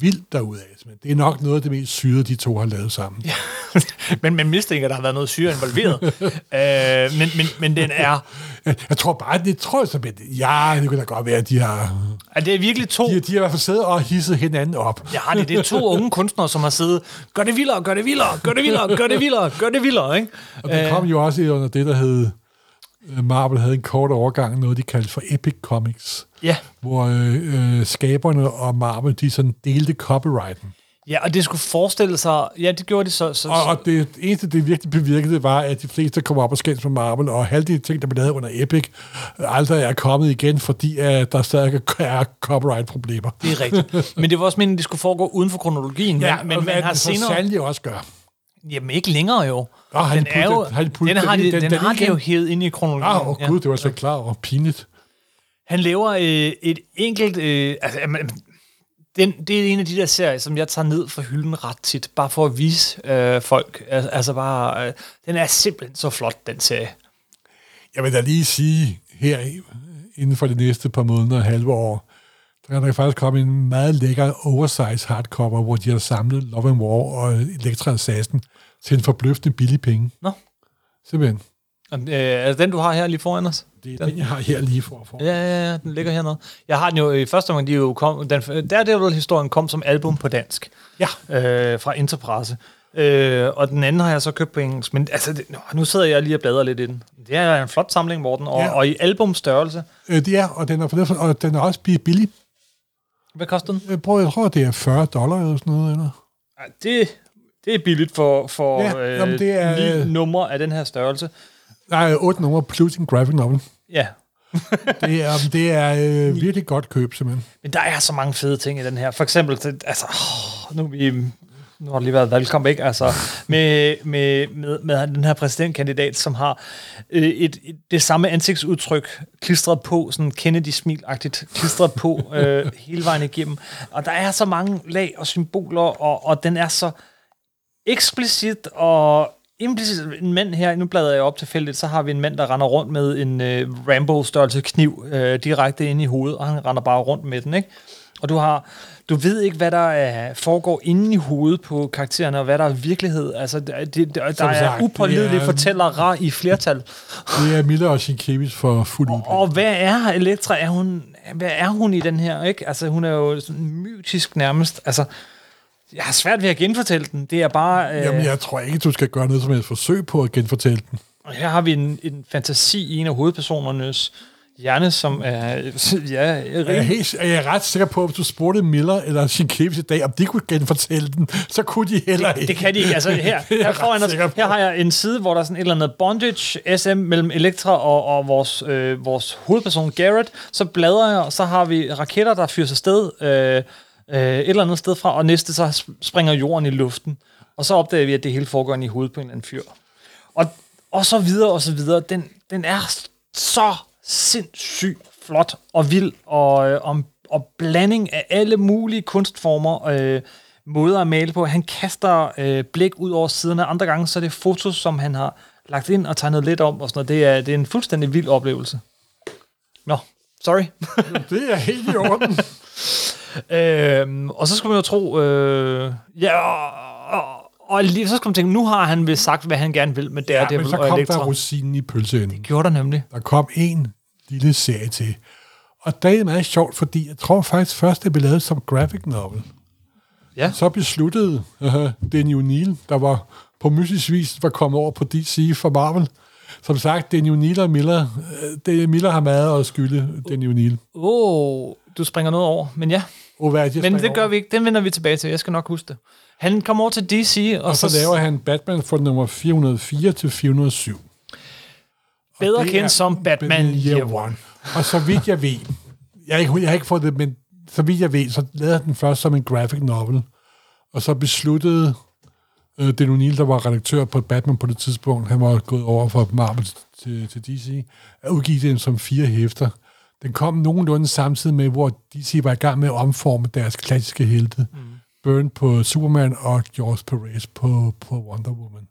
vildt derudad. Men det er nok noget af det mest syre, de to har lavet sammen. Ja. [LAUGHS] men man mistænker, at der har været noget syre involveret. [LAUGHS] øh, men, men, men den er... Jeg, tror bare, det tror jeg så, at ja, det kunne da godt være, at de har... Er det er virkelig to... De, de har i hvert fald siddet og hisset hinanden op. Ja, det, det er to [LAUGHS] unge kunstnere, som har siddet, gør det vildere, gør det vildere, gør det vildere, gør det vildere, gør det vildere, ikke? Og det kom jo også under det, der hed Øh, Marvel havde en kort overgang, noget de kaldte for Epic Comics, ja. hvor øh, øh, skaberne og Marvel, de sådan delte copyrighten. Ja, og det skulle forestille sig, ja, det gjorde de så. så, og, og det eneste, det virkelig bevirkede, var, at de fleste kom op og skændes med Marvel, og halvdelen ting, der blev lavet under Epic, aldrig er kommet igen, fordi at der stadig er copyright-problemer. Det er rigtigt. Men det var også meningen, at det skulle foregå uden for kronologien. [LAUGHS] Ja, men, men man har senere... sandelig også gør. Jamen ikke længere jo. Oh, den, er jo, har de den, har de, den, den, den har de jo hævet ind i kronologien. Ah, oh, gud, det var så klar og pinligt. Han laver øh, et enkelt... Øh, altså, den, det er en af de der serier, som jeg tager ned fra hylden ret tit, bare for at vise øh, folk. Altså bare, øh, den er simpelthen så flot, den serie. Jeg vil da lige sige her, inden for de næste par måneder og halve år, der kan der faktisk komme en meget lækker oversize hardcover, hvor de har samlet Love and War og Elektra Assassin til en forbløffende billig penge. Nå. Simpelthen. Øh, er det den, du har her lige foran os? Det er den, den jeg har her lige for. for. Ja, ja, ja, den ligger hernede. Jeg har den jo i første omgang, de jo kom, den, der er historien kom som album på dansk. Ja. Øh, fra Interpresse. Øh, og den anden har jeg så købt på engelsk. Men altså, det, nu sidder jeg lige og bladrer lidt i den. Det er en flot samling, Morten, og, ja. og i albumstørrelse. Øh, det er, og den er, og den er også billig. Hvad koster den? Jeg, prøver, jeg tror, det er 40 dollar eller sådan noget. Eller? Ja, det, det er billigt for, for ja, øh, jamen, det er, ni øh, numre af den her størrelse. Nej, otte numre plus en graphic novel. Ja. [LAUGHS] det er, det er øh, virkelig godt køb, simpelthen. Men der er så mange fede ting i den her. For eksempel, altså, oh, nu, vi, nu har det lige været valgkamp, ikke? Altså, med, med, med, med den her præsidentkandidat, som har øh, et, et, det samme ansigtsudtryk klistret på, sådan Kennedy-smil-agtigt klistret på [LAUGHS] øh, hele vejen igennem. Og der er så mange lag og symboler, og, og den er så eksplicit og implicit. En mand her, nu bladrer jeg op til feltet, så har vi en mand, der render rundt med en øh, Rambo-størrelse kniv øh, direkte ind i hovedet, og han render bare rundt med den, ikke? Og du har, du ved ikke, hvad der er, foregår inde i hovedet på karaktererne, og hvad der er virkelighed. Altså, det, det, der Som er upålidelige fortællere i flertal. Det er Miller og Sienkiewicz for fuld og, og hvad er Elektra? Er hun, hvad er hun i den her? Ikke? Altså, hun er jo sådan mytisk nærmest. Altså, jeg har svært ved at genfortælle den. Det er bare... Øh, Jamen, jeg tror ikke, du skal gøre noget som et forsøg på at genfortælle den. Og her har vi en, en fantasi i en af hovedpersonernes hjerne, som er... [LAUGHS] Ja, er, jeg helt, er jeg ret sikker på, at hvis du spurgte Miller eller Sienkiewicz i dag, om de kunne genfortælle den, så kunne de heller det, ikke. Det kan de ikke. Altså, [LAUGHS] her, her, foran os, her har jeg en side, hvor der er sådan et eller andet bondage SM mellem Elektra og, og vores, øh, vores hovedperson Garrett. Så bladrer jeg, og så har vi raketter, der fyrer sig sted øh, øh, et eller andet sted fra, og næste så springer jorden i luften. Og så opdager vi, at det hele foregår i hovedet på en eller anden fyr. Og, og så videre, og så videre. Den, den er så sindssygt flot og vild, og, øh, og, og blanding af alle mulige kunstformer, øh, måder at male på. Han kaster øh, blik ud over siderne. Andre gange så er det fotos, som han har lagt ind og tegnet lidt om, og sådan noget. Det er, det er en fuldstændig vild oplevelse. Nå, sorry. det er helt i orden. [LAUGHS] Øhm, og så skulle man jo tro, øh, ja, og, og lige, så skulle man tænke, nu har han vist sagt, hvad han gerne vil med det ja, men så kom Elektra. der rosinen i pølseenden. Det gjorde der nemlig. Der kom en lille serie til. Og det er meget sjovt, fordi jeg tror faktisk først, det blev lavet som graphic novel. Ja. Så besluttede uh, Danny O'Neill, der var på mysisk vis var kommet over på DC for Marvel. Som sagt, Danny O'Neill og Miller, uh, Miller har meget at skylde Danny O'Neill. Åh, oh, du springer noget over, men ja. Oh, hvad men det gør over? vi ikke. Den vender vi tilbage til. Jeg skal nok huske det. Han kommer over til DC, og, og så, så laver han Batman for nummer 404 til 407. Bedre kendt som Batman Year, One. Og så vidt jeg ved, jeg ikke, jeg har ikke fået det, men så vidt jeg ved, så lavede den først som en graphic novel, og så besluttede øh, Den O'Neill, der var redaktør på Batman på det tidspunkt, han var gået over fra Marvel til, til DC, at udgive den som fire hæfter. Den kom nogenlunde samtidig med, hvor DC var i gang med at omforme deres klassiske helte. Mm. Burn på Superman og George Perez på, på Wonder Woman.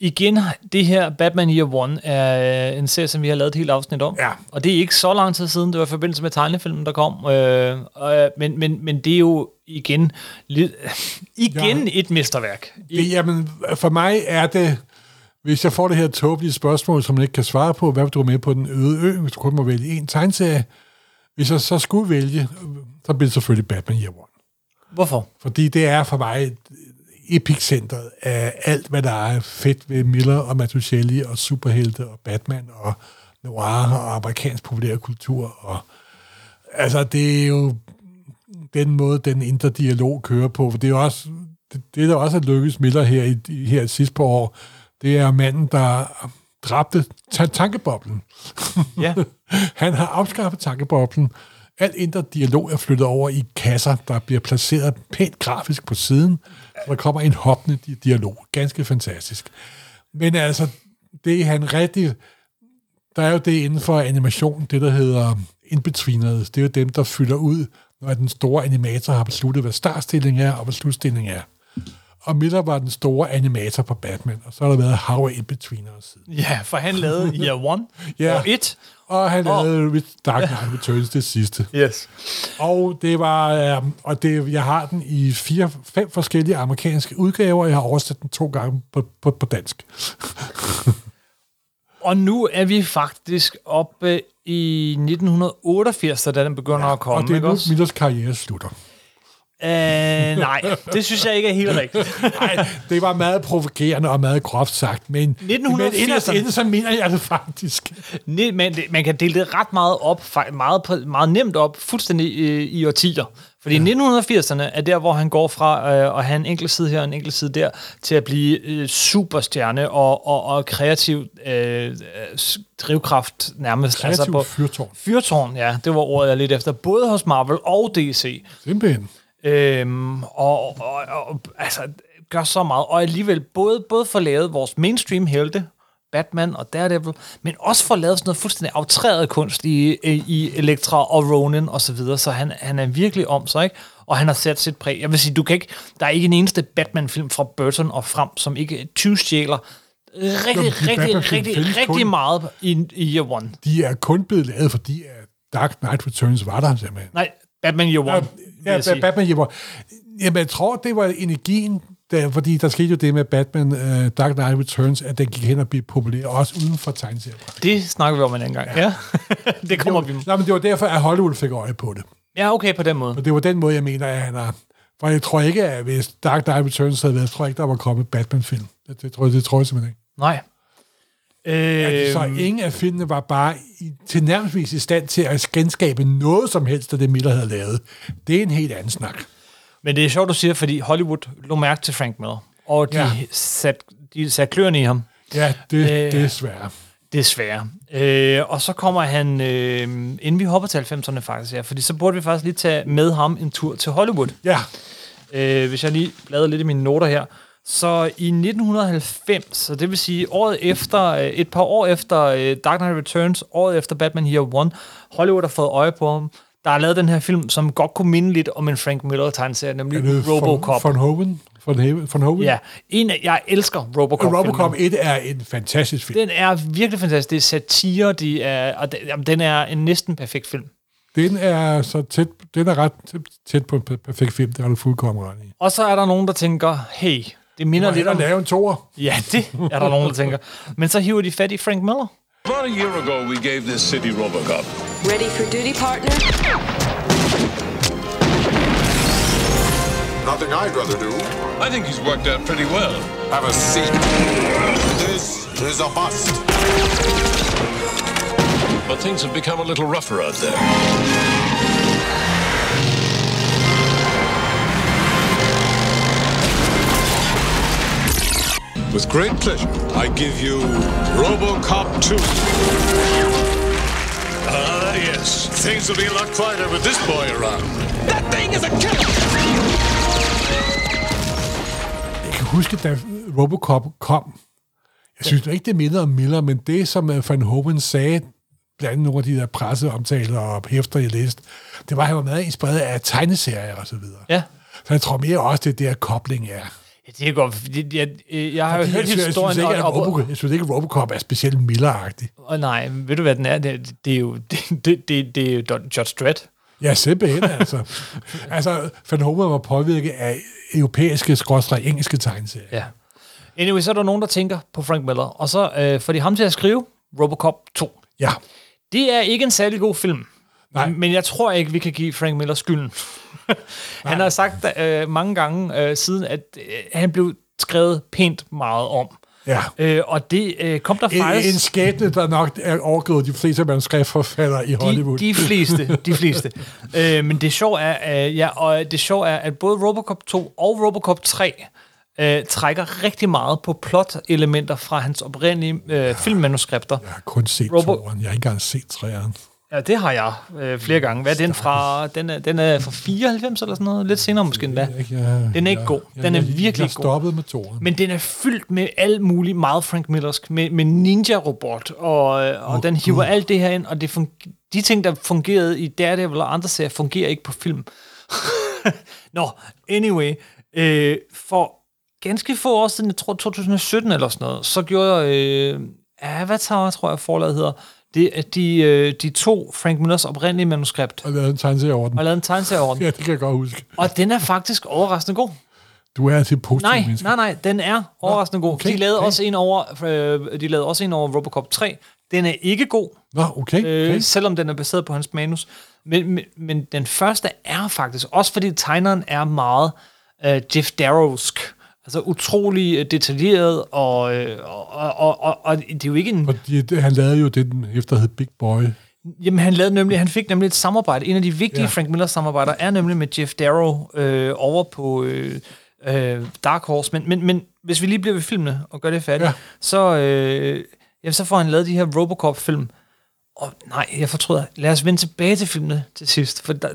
Igen, det her Batman Year One er en serie, som vi har lavet et helt afsnit om. Ja. Og det er ikke så lang tid siden, det var i forbindelse med tegnefilmen, der kom. Øh, øh, men, men, men det er jo igen, lidt, [LAUGHS] igen ja. et mesterværk. Det, jamen, for mig er det, hvis jeg får det her tåbelige spørgsmål, som man ikke kan svare på, hvad vil du med på den øde ø, hvis du kun må vælge en tegneserie, hvis jeg så skulle vælge, så bliver det selvfølgelig Batman Year One. Hvorfor? Fordi det er for mig epicentret af alt, hvad der er fedt ved Miller og Mattuchelli og superhelte og Batman og noir og amerikansk populærkultur. Og, altså, det er jo den måde, den indre dialog kører på. For det er jo også, det, det der også er lykkedes Miller her, i, her sidste par år, det er manden, der dræbte tankeboblen. Ja. [LAUGHS] Han har afskaffet tankeboblen. Alt indre dialog er flyttet over i kasser, der bliver placeret pænt grafisk på siden, så der kommer en hoppende dialog. Ganske fantastisk. Men altså, det er han rigtig... Der er jo det inden for animation, det der hedder inbetweeners. Det er jo dem, der fylder ud, når den store animator har besluttet, hvad startstilling er og hvad slutstilling er. Og Miller var den store animator på Batman, og så har der været hav af in-betweeners siden. Ja, for han lavede [LAUGHS] Year One Ja. og et. Og han Og- lavede Dark Knight Returns det sidste. Yes. Og det var, øh, og det, jeg har den i fire, fem forskellige amerikanske udgaver, og jeg har oversat den to gange på, på, på dansk. [LAUGHS] Og nu er vi faktisk oppe i 1988, da den begynder ja, at komme. og det er nu? Millers karriere slutter. Øh, nej, det synes jeg ikke er helt rigtigt. Nej, det var meget provokerende og meget groft sagt, men, men 1980'erne. inderst inde, så mener jeg det faktisk. Ne- man, man kan dele det ret meget op, meget, på- meget nemt op, fuldstændig øh, i årtier. Fordi ja. 1980'erne er der, hvor han går fra øh, at have en enkelt side her og en enkelt side der, til at blive øh, superstjerne og, og, og kreativ øh, drivkraft nærmest. Altså Kreativ fyrtårn. Fyrtårn, ja, det var ordet, jeg lidt efter. Både hos Marvel og DC. Simpelthen. Øhm, og, og, og altså, gør så meget. Og alligevel både, både for lavet vores mainstream helte, Batman og Daredevil, men også for lavet sådan noget fuldstændig aftræret kunst i, i Elektra og Ronin og så videre, så han, han er virkelig om sig, ikke? Og han har sat sit præg. Jeg vil sige, du kan ikke, der er ikke en eneste Batman-film fra Burton og frem, som ikke 20 stjæler rigtig, Jamen, rigtig, rigtig, rigtig kun- meget i, i Year One. De er kun blevet lavet, fordi Dark Knight Returns var der simpelthen. Nej, Batman Year One, Ja, ja, sige. Batman hjælper. Jamen, jeg tror, det var energien, der, fordi der skete jo det med Batman uh, Dark Knight Returns, at den gik hen og blev populær, også uden for tegneserier. Det snakker vi om en anden gang. Ja. [LAUGHS] det kommer vi Nej, men det var derfor, at Hollywood fik øje på det. Ja, okay, på den måde. Og det var den måde, jeg mener, at han har... For jeg tror ikke, at hvis Dark Knight Returns havde været, jeg tror ikke, der var kommet Batman-film. Det, det, tror, jeg, det tror jeg simpelthen ikke. Nej. Øh, Så ingen af filmene var bare i, tilnærmelsesvis i stand til at genskabe noget som helst af det, Miller havde lavet. Det er en helt anden snak. men det er sjovt, du siger, fordi Hollywood lå mærke til Frank Miller, og de, Ja. ja. satte, de satte kløerne i ham, Ja, det, Øh. det er svært. desværre. Øh, og så kommer han, øh, inden vi hopper til 90'erne faktisk, ja, fordi så burde vi faktisk lige tage med ham en tur til Hollywood. Ja, Øh, hvis jeg lige bladrer lidt i mine noter her. Så i 1990, så det vil sige året efter, øh, et par år efter øh, Dark Knight Returns, året efter Batman Year One, Hollywood har fået øje på ham. Der er lavet den her film, som godt kunne minde lidt om en Frank Miller-tegneserie, nemlig er det Robocop. Von, von Hoven? Von, Haven, von Hoven? Ja, en af, jeg elsker Robocop. Og Robocop 1 er en fantastisk film. Den er virkelig fantastisk. Det er satire, de er, og den, jamen, den er en næsten perfekt film. Den er så tæt, den er ret tæt, tæt på en per- perfekt film, det har du fuldkommen ret i. Og så er der nogen, der tænker, hey, det minder lidt om... lave en toer. Ja, det er der nogen, der tænker. Men så hiver de fat i Frank Miller. About a year ago, we gave this city Robocop. Ready for duty, partner? Nothing I'd rather do. I think he's worked out pretty well. Have a seat. This is a bust. But things have become a little rougher out there. With great pleasure, I give you Robocop 2. Ah, yes. Things will be a lot quieter with this boy around. That thing is a killer! Jeg kan huske, da Robocop kom, jeg synes ikke, det mindede om Miller, men det, som øh, Van Hoven sagde, blandt andet nogle af de der presseomtaler og hæfter, jeg læste, det var, at han var meget inspireret af tegneserier og så videre. Ja. Så jeg tror mere også, det er der kobling er. Det er godt, fordi jeg, jeg, jeg har jo hørt synes, jeg, synes historien, ikke, at Robocop, jeg synes ikke, at Robocop er specielt milleragtig. og nej, ved du hvad den er? Det, det er jo [LAUGHS] det, det, det, det er jo Judge Dredd. Ja, simpelthen, altså. altså, Van Homer var påvirket af europæiske, skråstrej engelske tegneserier. Ja. Anyway, så er der nogen, der tænker på Frank Miller, og så øh, får de ham til at skrive Robocop 2. Ja. Det er ikke en særlig god film. Nej. Men jeg tror ikke, vi kan give Frank Miller skylden. [LAUGHS] han har sagt øh, mange gange øh, siden, at øh, han blev skrevet pænt meget om. ja. Øh, og det øh, kom der En, faktisk... en skæbne, der nok er overgået de fleste manuskriptforfattere i Hollywood. De, de fleste, [LAUGHS] de fleste. øh, men det sjove er, øh, ja, og det sjove er, at både Robocop 2 og Robocop 3 øh, trækker rigtig meget på plot-elementer fra hans oprindelige øh, filmmanuskripter. Jeg har kun set Robo- toeren. Jeg har ikke engang set træeren. Ja, det har jeg øh, flere gange. Hvad er den fra? Den er, den er fra 94 eller sådan noget? Lidt senere måske endda. Jeg, Den er ikke god. Den er jeg, virkelig jeg god. stoppet med toeren. Men den er fyldt med alt muligt meget Frank Millersk, med, med Ninja-robot, og, og Åh, den hiver Gud. alt det her ind, og det fun- de ting, der fungerede i Daredevil og andre serier, fungerer ikke på film. [LAUGHS] Nå, anyway, øh, for ganske få år siden, jeg tror 2017 eller sådan noget, så gjorde øh, Avatar, tror jeg forlaget hedder, det, at de, øh, de to Frank Millers oprindelige manuskript Og lavet en tegneserie over den. og lavede en tegneserie over den. [LAUGHS] Ja, det kan jeg godt huske. Og den er faktisk overraskende god. Du er til positiv Nej, menneske. nej, nej, den er overraskende god. okay, de, lavede okay. også en over, øh, de lavede også en over Robocop 3. Den er ikke god, Nå, okay. øh, okay. selvom den er baseret på hans manus. Men, men, men den første er faktisk, også fordi tegneren er meget øh, Jeff Darrowsk. Altså utrolig øh, detaljeret, og, øh, og, og, og, og det er jo ikke en... Fordi han lavede jo det, den efter hed Big Boy. Jamen, han, lavede nemlig, han fik nemlig et samarbejde. En af de vigtige Ja. Frank Miller samarbejder er nemlig med Jeff Darrow øh, over på øh, øh, Dark Horse. Men, men, men hvis vi lige bliver ved filmene og gør det færdigt, ja. så, øh, jamen, så får han lavet de her Robocop-film. Og nej, jeg fortryder. Lad os vende tilbage til filmene til sidst. For der,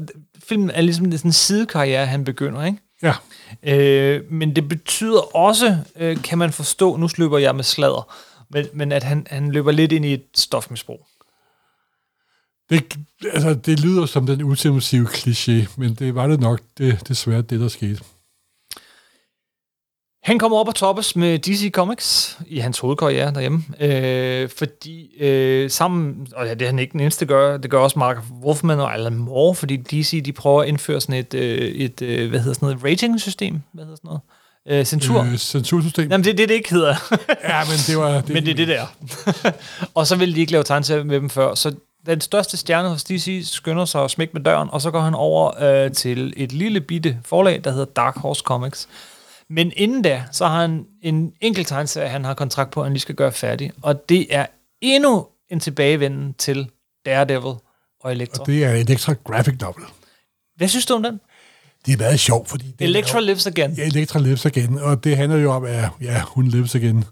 filmen er ligesom sådan en sidekarriere, han begynder, ikke? Ja. Øh, men det betyder også, øh, kan man forstå, nu sløber jeg med sladder, men, men at han, han løber lidt ind i et stofmisbrug. Det, altså, det lyder som den ultimative kliché, men det var det nok det, desværre det, der skete. Han kommer op og toppes med DC Comics i hans hovedkarriere derhjemme, øh, fordi øh, sammen, og ja, det er han ikke den eneste, gør, det gør også Mark Wolfman og Alan Moore, fordi DC, de prøver at indføre sådan et, øh, et øh, hvad hedder sådan noget, rating-system, hvad hedder sådan noget, øh, censur. Øh, censursystem. Jamen, det er det, det ikke hedder. [LAUGHS] Ja, men det var... Det, Men det er det der. [LAUGHS] og så ville de ikke lave tegneserier med dem før, så den største stjerne hos DC skynder sig at smække med døren, og så går han over øh, til et lille bitte forlag, der hedder Dark Horse Comics. Men inden da, så har han en enkelt tegneserie, han har kontrakt på, at han lige skal gøre færdig. Og det er endnu en tilbagevenden til Daredevil og Elektra. Og det er et ekstra graphic novel. Hvad synes du om den? Det er meget sjovt, fordi... den Elektra er jo- Lives Again. Ja, Elektra lives again, og det handler jo om, at ja, hun lives again.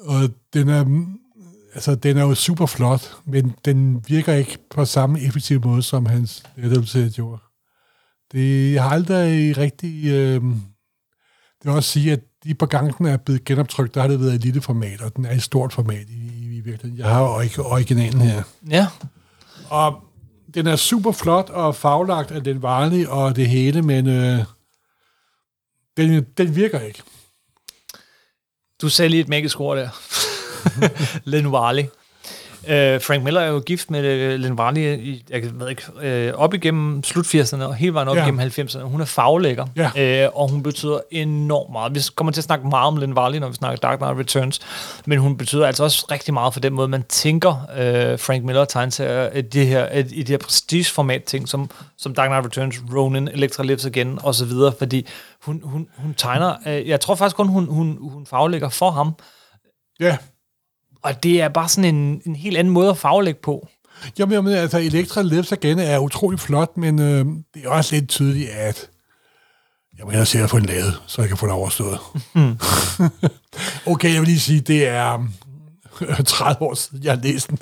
Og den er, altså, den er jo super flot, men den virker ikke på samme effektiv måde, som hans Daredevil gjorde. Det har aldrig rigtig... Øh, det vil også sige, at de par gange, den er blevet genoptrykt, der har det været i lille format, og den er i stort format i, i, virkeligheden. Jeg har orig- originalen her. Ja. Og den er super flot og faglagt af den varlige og det hele, men øh, den, den virker ikke. Du sagde lige et ord der. [LAUGHS] Len. Uh, Frank Miller er jo gift med uh, Len Warley i, jeg ved ikke, uh, op igennem slut 80'erne og hele vejen op Ja. igennem 90'erne. Hun er faglægger, Ja. uh, og hun betyder enormt meget. Vi kommer til at snakke meget om Len Warley, når vi snakker Dark Knight Returns, men hun betyder altså også rigtig meget for den måde, man tænker uh, Frank Miller tegneserier i det her, i det her prestigeformat ting, som, som Dark Knight Returns, Ronin, Electra Lives Again og så videre, fordi hun, hun, hun tegner, uh, jeg tror faktisk kun, hun, hun, hun faglægger for ham, Ja. Og det er bare sådan en, en helt anden måde at faglægge på. Jamen, jamen altså, Elektra Lives Again er utrolig flot, men øh, det er også lidt tydeligt, at jeg må hellere se at få den lavet, så jeg kan få det overstået. Mm. [LAUGHS] okay, jeg vil lige sige, det er [LAUGHS] 30 år siden, jeg har læst den.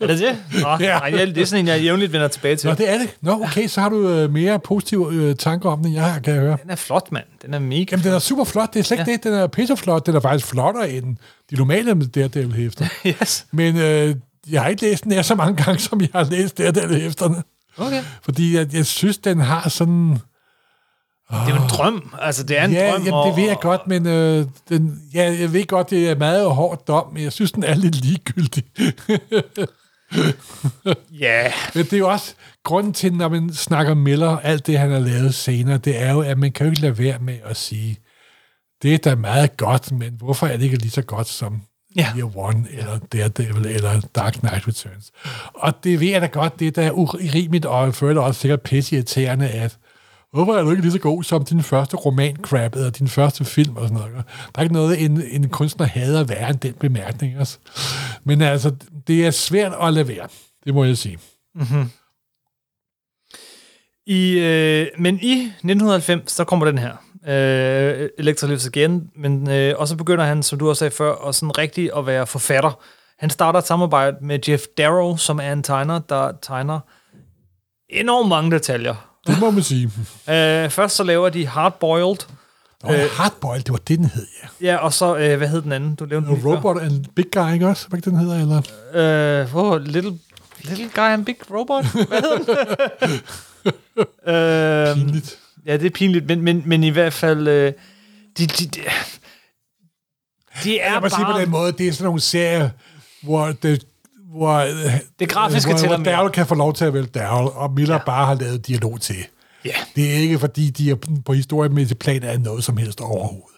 Er det det? [LAUGHS] Nå, Ja. nej, jeg- det er sådan en, jeg jævnligt vender tilbage til. Nå, det er det. Nå, okay, så har du øh, mere positive øh, tanker om den, jeg har, kan jeg høre. Den er flot, mand. Den er mega Jamen, den er super flot. Det er slet ikke ja. det. Den er pisseflot. Den er faktisk flottere end de normale med Daredevil hæfter. [LAUGHS] yes. Men øh, jeg har ikke læst den her så mange gange, som jeg har læst Daredevil hæfterne. Okay. Fordi jeg, jeg synes, den har sådan... Det er jo en drøm. Altså, det er en Ja, drøm. jamen, det ved jeg godt, men øh, den, ja, jeg ved godt, det er meget hårdt dom, men jeg synes, den er lidt ligegyldig. [LAUGHS] Ja, Men det er jo også grunden til, når man snakker Miller, alt det, han har lavet senere, det er jo, at man kan jo ikke lade være med at sige, det er da meget godt, men hvorfor er det ikke lige så godt som Ja. Year One, eller Daredevil, eller Dark Knight Returns? Og det ved jeg da godt, det er da urimeligt, og jeg føler også sikkert pisse irriterende, at hvorfor er du ikke lige så god som din første roman, Crab, eller din første film, og sådan noget. Der er ikke noget, en, en kunstner hader værre end den bemærkning, Altså. Men altså, det er svært at lade være, det må jeg sige. Mm-hmm. I, øh, men i 1990, så kommer den her. Øh, Electra Lives Again. Men, øh, og så begynder han, som du også sagde før, at sådan rigtig at være forfatter. Han starter et samarbejde med Jeff Darrow, som er en tegner, der tegner enormt mange detaljer. Det må man sige. [LAUGHS] Øh, først så laver de Hardboiled. Nå, øh, Hardboiled, det var det, den hed, ja. Ja, og så, øh, hvad hed den anden? Du nævnte den. Robot and Big Guy, ikke også? Hvad den hedder, eller? Øh, oh, little, little Guy and Big Robot? Hvad hedder den? [LAUGHS] øh, Pinligt. Ja, det er pinligt, men, men, men i hvert fald... Øh, de, de, de, de er må sige på bare... den måde, det er sådan nogle serier, hvor det hvor, øh, Det grafiske hvor, tæller hvor. Daryl kan få lov til at vælge Daryl, og Miller ja. bare har lavet dialog til. Ja, Det er ikke, fordi de er på historiemæssig plan af noget som helst overhovedet.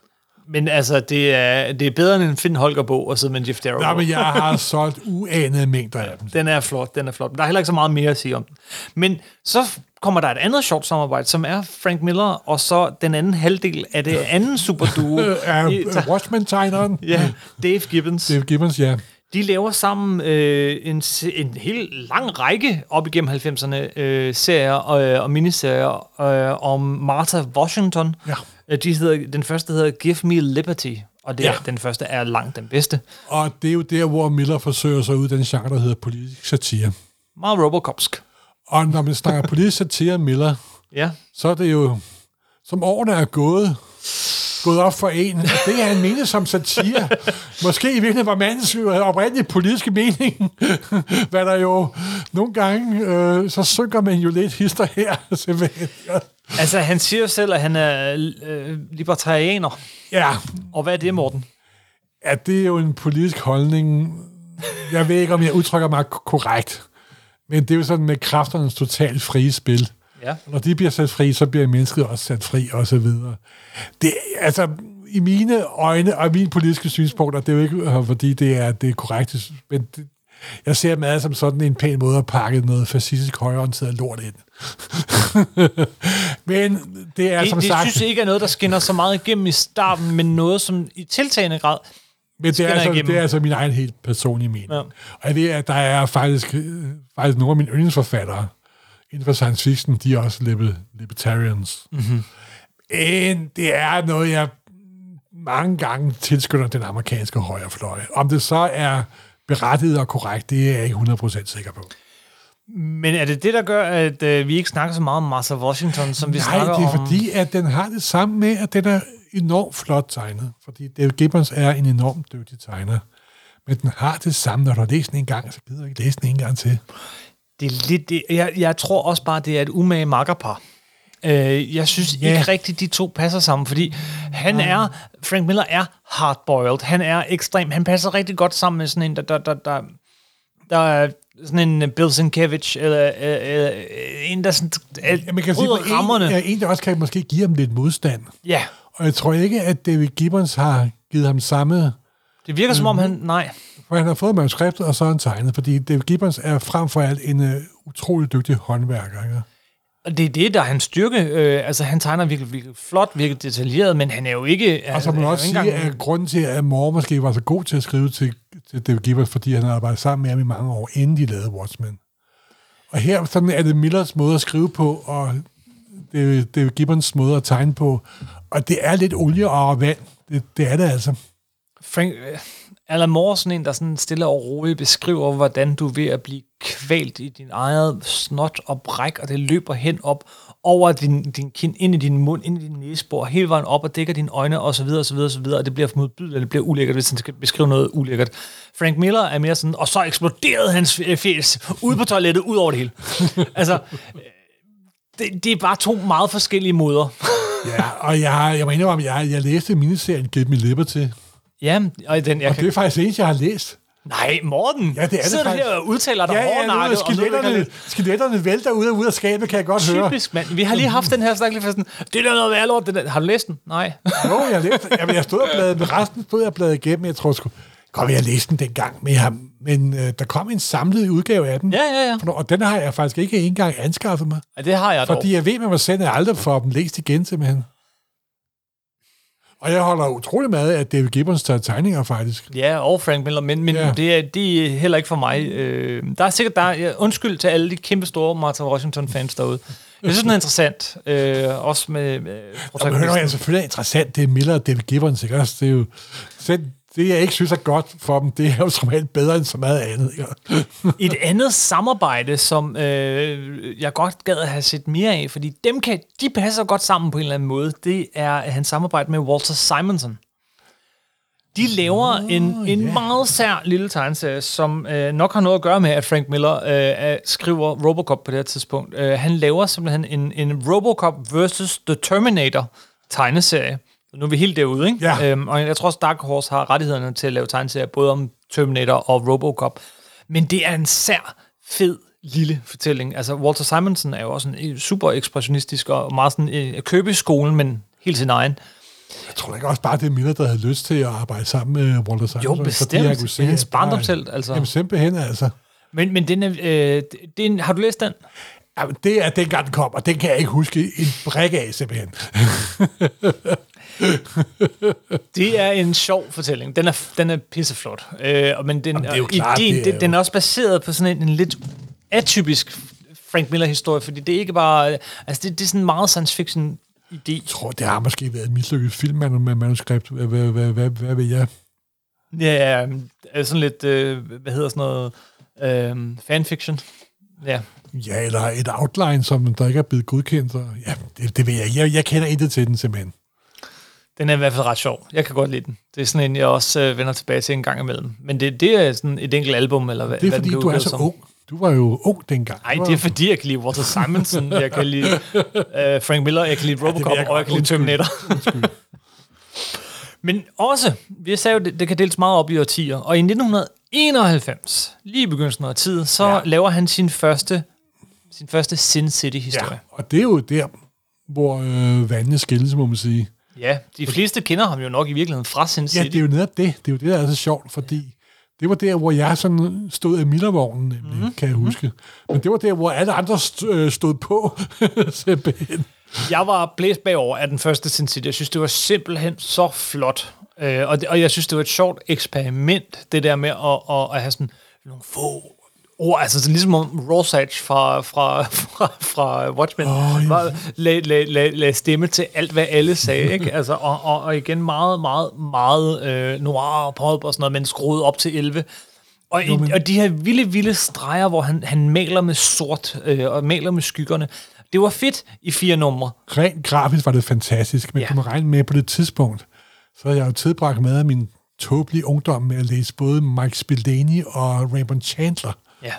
men altså, det er, det er bedre end en Finn Holger-bog at sidde med en Jeff Darrow. Nej, men jeg har solgt uanede mængder af dem. Den er flot, den er flot. Men der er heller ikke så meget mere at sige om den. Men så kommer der et andet sjovt samarbejde, som er Frank Miller, og så den anden halvdel af det anden superduo. [LAUGHS] Er Watchmen-tegneren? ja, Dave Gibbons. Dave Gibbons, ja. De laver sammen øh, en, en helt lang række op igennem 90'erne øh, serier øh, og miniserier øh, om Martha Washington. Ja. Øh, De hedder, den første hedder Give Me Liberty, og det, Ja. ja. den første er langt den bedste. Og det er jo der, hvor Miller forsøger sig ud den genre, der hedder politisk satire. Meget Robocopsk. Og når man snakker politisk satire Miller, Ja. så er det jo, som årene er gået, gået op for en. Det er han mente som satire. Måske i virkeligheden var mandens oprindelige politiske mening. [LAUGHS] Hvad der jo nogle gange, øh, så synker man jo lidt hister her. [LAUGHS] simpelthen. Altså, han siger jo selv, at han er øh, libertarianer. ja, Og hvad er det, Morten? ja, det er jo en politisk holdning. Jeg ved ikke, om jeg udtrykker mig korrekt. Men det er jo sådan med kræfternes totalt frie spil. Ja. Når de bliver sat fri, så bliver mennesket også sat fri, og så videre. Det, altså, i mine øjne og mine politiske synspunkter, det er jo ikke, øh, fordi det er det er korrekte, men det, jeg ser meget som sådan en pæn måde at pakke noget fascistisk højreorienteret lort ind. [LAUGHS] men det er Det, som det sagt... synes jeg ikke er noget, der skinner så meget igennem i starten, men noget, som i tiltagende grad Men det er, altså, igennem. det er altså min egen helt personlige mening. Ja. Og jeg ved, at der er faktisk, øh, faktisk nogle af mine yndlingsforfattere inden for science fiction, de er også liber, libertarians. Mm-hmm. Men det er noget, jeg mange gange tilskynder den amerikanske højrefløj. Om det så er berettiget og korrekt, det er jeg ikke 100% sikker på. Men er det det, der gør, at øh, vi ikke snakker så meget om Martha Washington, som vi Nej, snakker det er om? fordi, at den har det samme med, at den er enormt flot tegnet. Fordi David Gibbons er en enormt dygtig tegner. Men den har det samme, når du har læst den en gang, så gider du ikke læse den en gang til. Det er lidt, det, jeg, jeg tror også bare, det er et umage makkerpar. Øh, jeg synes yeah. ikke rigtigt, de to passer sammen, fordi han er, Frank Miller er hardboiled. Han er ekstrem. Han passer rigtig godt sammen med sådan en, der, der, der, der, der er sådan en Bill Sienkiewicz, eller øh, øh, en, der sådan, er, Ja, man kan sige, en, rammerne. ja, en, der også kan måske give ham lidt modstand. Ja, Og jeg tror ikke, at David Gibbons har givet ham samme... det virker som om Mhm. han, nej, For han har fået manuskriptet, og så har han tegnet. Fordi David Gibbons er frem for alt en uh, utrolig dygtig håndværker. Ikke? Og det er det, der er hans styrke. Øh, altså, han tegner virkelig, virkelig flot, virkelig detaljeret, men han er jo ikke... Og så må man også sige, at grunden til, at Moore måske var så god til at skrive til, til David Gibbons, fordi han havde arbejdet sammen med ham i mange år, inden de lavede Watchmen. Og her sådan er det Millers måde at skrive på, og det er David Gibbons måde at tegne på. Og det er lidt olie og vand. Det, det er det altså. Frank, Alan Moore sådan en, der sådan stille og roligt beskriver, hvordan du er ved at blive kvalt i din eget snot og bræk, og det løber hen op over din, din kind, ind i din mund, ind i din næsebor, hele vejen op og dækker dine øjne, og så videre, og så videre, og så videre, og det bliver modbydeligt, og det bliver ulækkert, hvis han skal beskrive noget ulækkert. Frank Miller er mere sådan, og så eksploderede hans fjes ud på toilettet, ud over det hele. [LAUGHS] altså, det, det er bare to meget forskellige måder. Ja, og jeg, har- jeg må indrømme, jeg, jeg læste miniserien Get Me Liberty, Ja, og den, jeg og det er faktisk eneste, jeg har læst. Nej, Morten! Ja, det er det Sidder du faktisk. her og udtaler dig Ja, ja, hårdnakket der skeletterne, lidt skeletterne vælter ud og ud af skabet, kan jeg godt høre. typisk, mand. Vi har lige haft den her snak lige for sådan, det er noget. Det der. Har du læst den? Nej. Jo, jeg læste Jamen, jeg stod og bladede, med resten stod jeg og bladede igennem. Jeg tror sgu, godt, jeg læste den dengang, men, jeg, men øh, der kom en samlet udgave af den. Ja, ja, ja. For- Og den har jeg faktisk ikke engang anskaffet mig. ja det har jeg dog. Fordi jeg ved med mig selv, at jeg aldrig får dem læst igen, simpelthen. Og jeg holder utrolig meget af David Gibbons tegninger, faktisk. Ja, og Frank Miller, men, men Ja. ja. det, er, det er heller ikke for mig. Øh, der er sikkert, der er, ja, undskyld til alle de kæmpe store Martha Washington-fans derude. Jeg synes, den er interessant. Øh, også med, med Og men hør altså, selvfølgelig er interessant, det er Miller og David Gibbons, ikke også? Det er jo selv det, jeg ikke synes er godt for dem, det er jo som regel bedre end så meget andet. Ikke? [LAUGHS] Et andet samarbejde, som øh, jeg godt gad at have set mere af, fordi dem kan, de passer godt sammen på en eller anden måde, det er hans samarbejde med Walter Simonson. De laver oh, en, en meget sær lille tegneserie, som øh, nok har noget at gøre med, at Frank Miller øh, er- skriver Robocop på det her tidspunkt. Øh, han laver simpelthen en, en Robocop versus The Terminator tegneserie. Nu er vi helt derude, ikke? Ja. Øhm, og jeg tror også, Dark Horse har rettighederne til at lave tegneserier, både om Terminator og Robocop. Men det er en sær, fed, lille fortælling. Altså, Walter Simonson er jo også en øh, super ekspressionistisk og meget sådan øh, købeskolen, men helt sin egen. Jeg tror ikke også bare, det er Miller, der havde lyst til at arbejde sammen med Walter Simonson. Jo, fordi bestemt. han kunne se, Det er hans barndomshelt, altså. Jamen simpelthen, altså. Men, men den er, øh, det er en, har du læst den? Jamen, det er dengang den kom, og den kan jeg ikke huske en brik af, simpelthen. [LAUGHS] [LAUGHS] Det er en sjov fortælling. Den er, den er pisseflot. Øh, men den, Jamen, det er jo klart, ideen, det er jo- den er også baseret på sådan en, en lidt atypisk Frank Miller-historie, fordi det er ikke bare... Altså, det, det er sådan en meget science fiction idé. Jeg tror, det har måske været et mislykket film med manuskript. Hvad, hvad, hvad, hvad, hvad ved jeg? Ja, ja, sådan lidt, øh, hvad hedder sådan noget, øh, fanfiction. Ja, Ja, eller et outline, som der ikke er blevet godkendt. Og, ja, det, det ved jeg. Jeg, jeg kender intet til den, simpelthen. Den er i hvert fald ret sjov. Jeg kan godt lide den. Det er sådan en, jeg også øh, vender tilbage til en gang imellem. Men det, det er sådan et enkelt album, eller hvad, Det er hvad fordi, du er så som. ung. Du var jo ung dengang. Nej, det er fordi, jeg kan lide Walter Simonson, jeg kan lide øh, Frank Miller, jeg kan lide Robocop, jeg og jeg kan lide Terminator. [LAUGHS] Men også, vi sagde jo, det, det kan deles meget op i årtier, og i 1991, lige i begyndelsen af tid, så Ja. ja. laver han sin første, sin første Sin City-historie. Ja, og det er jo der, hvor øh, vandene skilles, må man sige. Ja, de fleste kender ham jo nok i virkeligheden fra Sin Ja, City. det er jo netop det. Det er jo det, der er så sjovt, fordi det var der, hvor jeg sådan stod af Millervognen, nemlig, mm. kan jeg huske. Men det var der, hvor alle andre øh, stod på, [LAUGHS] simpelthen. Jeg var blæst bagover af den første Sin City. Jeg synes, det var simpelthen så flot. Øh, og, det, og jeg synes, det var et sjovt eksperiment, det der med at, at, at have sådan nogle få ord, altså sådan ligesom om Rorschach fra, fra, fra, fra Watchmen, oh, ja. lagde lag, lag, lag stemme til alt, hvad alle sagde, ikke? [LAUGHS] Altså, og, og, og igen meget, meget, meget øh, noir og pop og sådan noget, men skruet op til 11. Og, jo, og de her vilde, vilde streger, hvor han, han maler med sort øh, og maler med skyggerne, det var fedt i fire numre. Rent grafisk var det fantastisk, men ja. Du må regne med på det tidspunkt, så havde jeg jo tilbragt med af min tåbelige ungdom med at læse både Mike Spillane og Raymond Chandler. Ja.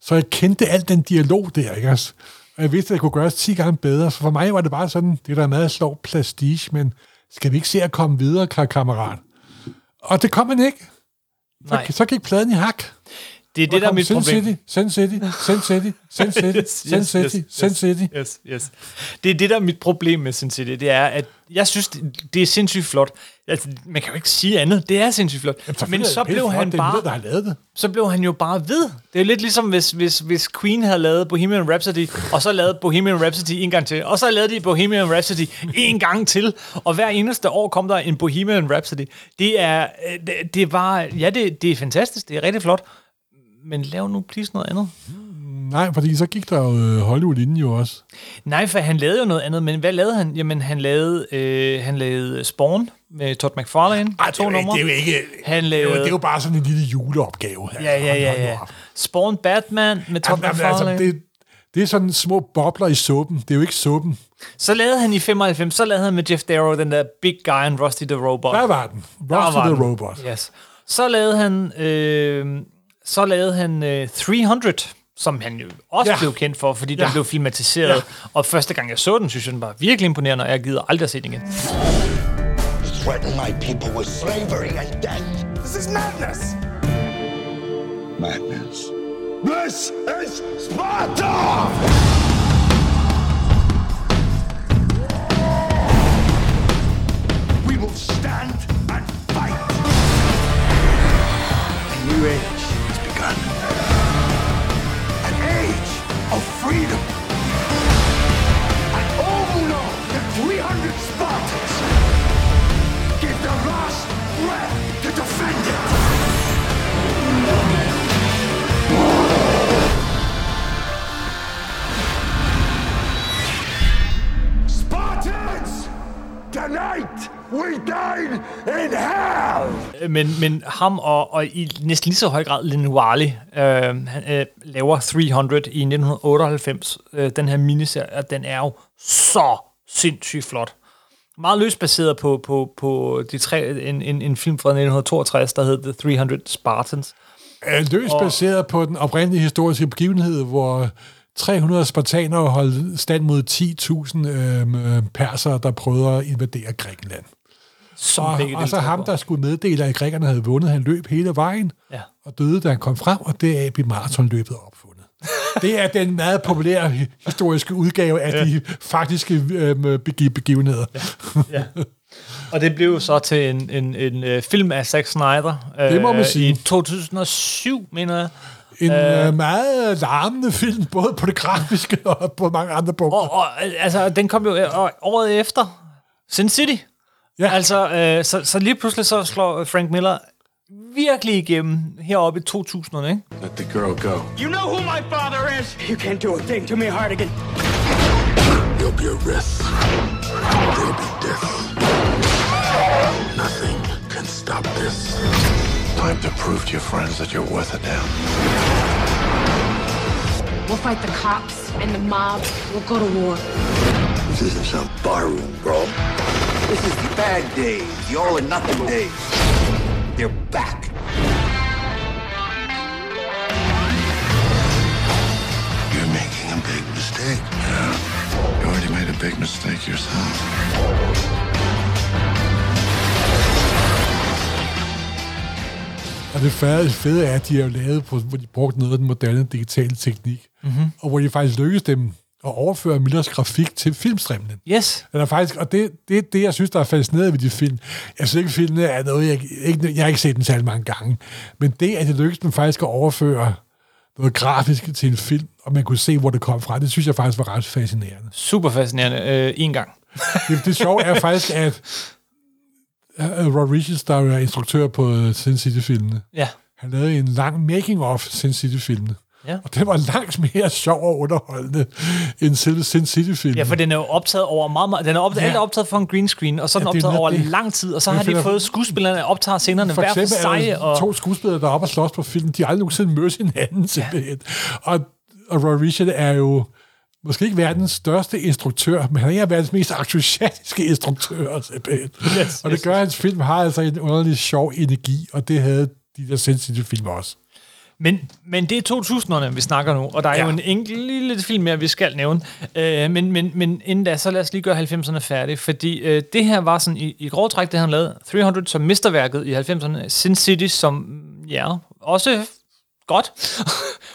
Så jeg kendte al den dialog der, ikke også? Og jeg vidste, at det kunne gøres 10 gange bedre. Så for mig var det bare sådan, det er da meget slår plastige, men skal vi ikke se at komme videre, kammerat? Og det kom man ikke. Så, Nej. så gik pladen i hak. Det er det, der er mit Sin problem. City, Sin City, Sin City, Sin [LAUGHS] City, Sin City, Sin City. Yes, yes. Det er det, der er mit problem med Sin City. Det er, at jeg synes, det, det er sindssygt flot. Altså, man kan jo ikke sige andet. Det er sindssygt flot. Men så blev han det er bare... Der har lavet det. så blev han jo bare ved. Det er lidt ligesom, hvis, hvis, hvis Queen havde lavet Bohemian Rhapsody, og så lavede Bohemian Rhapsody en gang til, og så lavede de Bohemian Rhapsody en gang til, og hver eneste år kom der en Bohemian Rhapsody. Det er, øh, det, det var, ja, det, det er fantastisk, det er rigtig flot, men lav nu please noget andet. Nej, fordi så gik der jo øh, Hollywood-linjen jo også. Nej, for han lavede jo noget andet, men hvad lavede han? Jamen, han lavede, øh, han lavede Spawn med Todd McFarlane, Ej, to numre. det er jo ikke... Han Det er, jo, lavede- det er jo bare sådan en lille juleopgave. Ja, ja, ja, ja. op. Spawn Batman med Todd Jamen, altså, McFarlane. det, det er sådan små bobler i suppen. Det er jo ikke suppen. Så lavede han i 95, så lavede han med Jeff Darrow den der Big Guy and Rusty the Robot. Der var den. Rusty var the den. Robot. Yes. Så lavede han, øh, så lavede han øh, 300, som han jo også Ja. blev kendt for, fordi. Ja. den blev filmatiseret. Ja. Og første gang jeg så den, synes jeg, den var virkelig imponerende, og jeg gider aldrig at se den igen. Threaten my people with slavery and death. This is madness. Madness. This is Sparta! Men, men ham og, og i næsten lige så høj grad Lin Wally, øh, han øh, laver 300 i 1998. Øh, den her miniserie, og den er jo så sindssygt flot. Meget løst baseret på, på, på de tre, en, en, en film fra 1962, der hed The 300 Spartans. er løst baseret på den oprindelige historiske begivenhed, hvor 300 spartanere holdt stand mod 10.000 øh, persere, der prøvede at invadere Grækenland. Som Og, og så ham, der skulle meddele, at grækerne havde vundet, han løb hele vejen Ja. og døde, da han kom frem, og deraf blev maratonløbet opfundet. [LAUGHS] Det er den meget populære hi- historiske udgave af de faktiske øh, begi- begivenheder. Ja. Og det blev så til en, en, en øh, film af Zack Snyder. Øh, Det må man sige. I 2007, mener jeg. En øh, meget larmende film, både på det grafiske og på mange andre punkter. Og, og øh, altså, den kom jo øh, året efter. Sin City. Ja. Altså, øh, så, så lige pludselig så slår øh, Frank Miller virkelig igennem heroppe i 2000'erne, ikke? Let the girl go. You know who my father is? You can't do a thing to me, Hardigan. There'll be a risk. There'll be death. Nothing can stop this. Time to prove to your friends that you're worth a damn. We'll fight the cops and the mob. We'll go to war. This isn't some barroom, bro. This is the bad days, the all or nothing days. They're back. You're making a big mistake. Yeah. You already made a big mistake yourself. Og det fede, fede er, at de har lavet, på, hvor de brugte noget af den moderne digitale teknik, mm-hmm. og hvor de faktisk lykkedes dem at overføre Millers grafik til filmstrimlen. Yes. Den er faktisk, og det, det, det, jeg synes, der er fascinerende ved de film, jeg synes ikke, filmene er noget, jeg, ikke, jeg har ikke set den særlig mange gange, men det, at det lykkedes dem faktisk at overføre noget grafisk til en film, og man kunne se, hvor det kom fra, det synes jeg faktisk var ret fascinerende. Super fascinerende. Øh, en gang. Det, det sjove er faktisk, at uh, Rod Richards, der er instruktør på uh, Sin City-filmene, Ja. han lavede en lang making-of Sin City-filmene. Ja. Og det var langt mere sjov og underholdende end selve Sin City-filmen. Ja, for den er jo optaget over meget, meget den er optaget, Ja. alt er optaget for en green screen, og så er den Ja, optaget over det- lang tid, og så har de fået skuespillerne optager scenerne For hver for eksempel sig, og to skuespillere, der er oppe og slås på filmen. De har aldrig nogensinde mødt hinanden, simpelthen. Og, og Roy Richard er jo måske ikke verdens største instruktør, men han er verdens mest entusiastiske instruktører, simpelthen. Yes, og det gør, at hans film har altså en underlig sjov energi, og det havde de der sensitive film også. Men, men det er 2000'erne, vi snakker nu, og der er ja. Jo en enkelt lille film mere, vi skal nævne. Øh, men, men, men inden da, så lad os lige gøre 90'erne færdig, fordi øh, det her var sådan i, i grov træk, det han lavede. 300 som mesterværket i 90'erne, Sin City som, ja, også godt.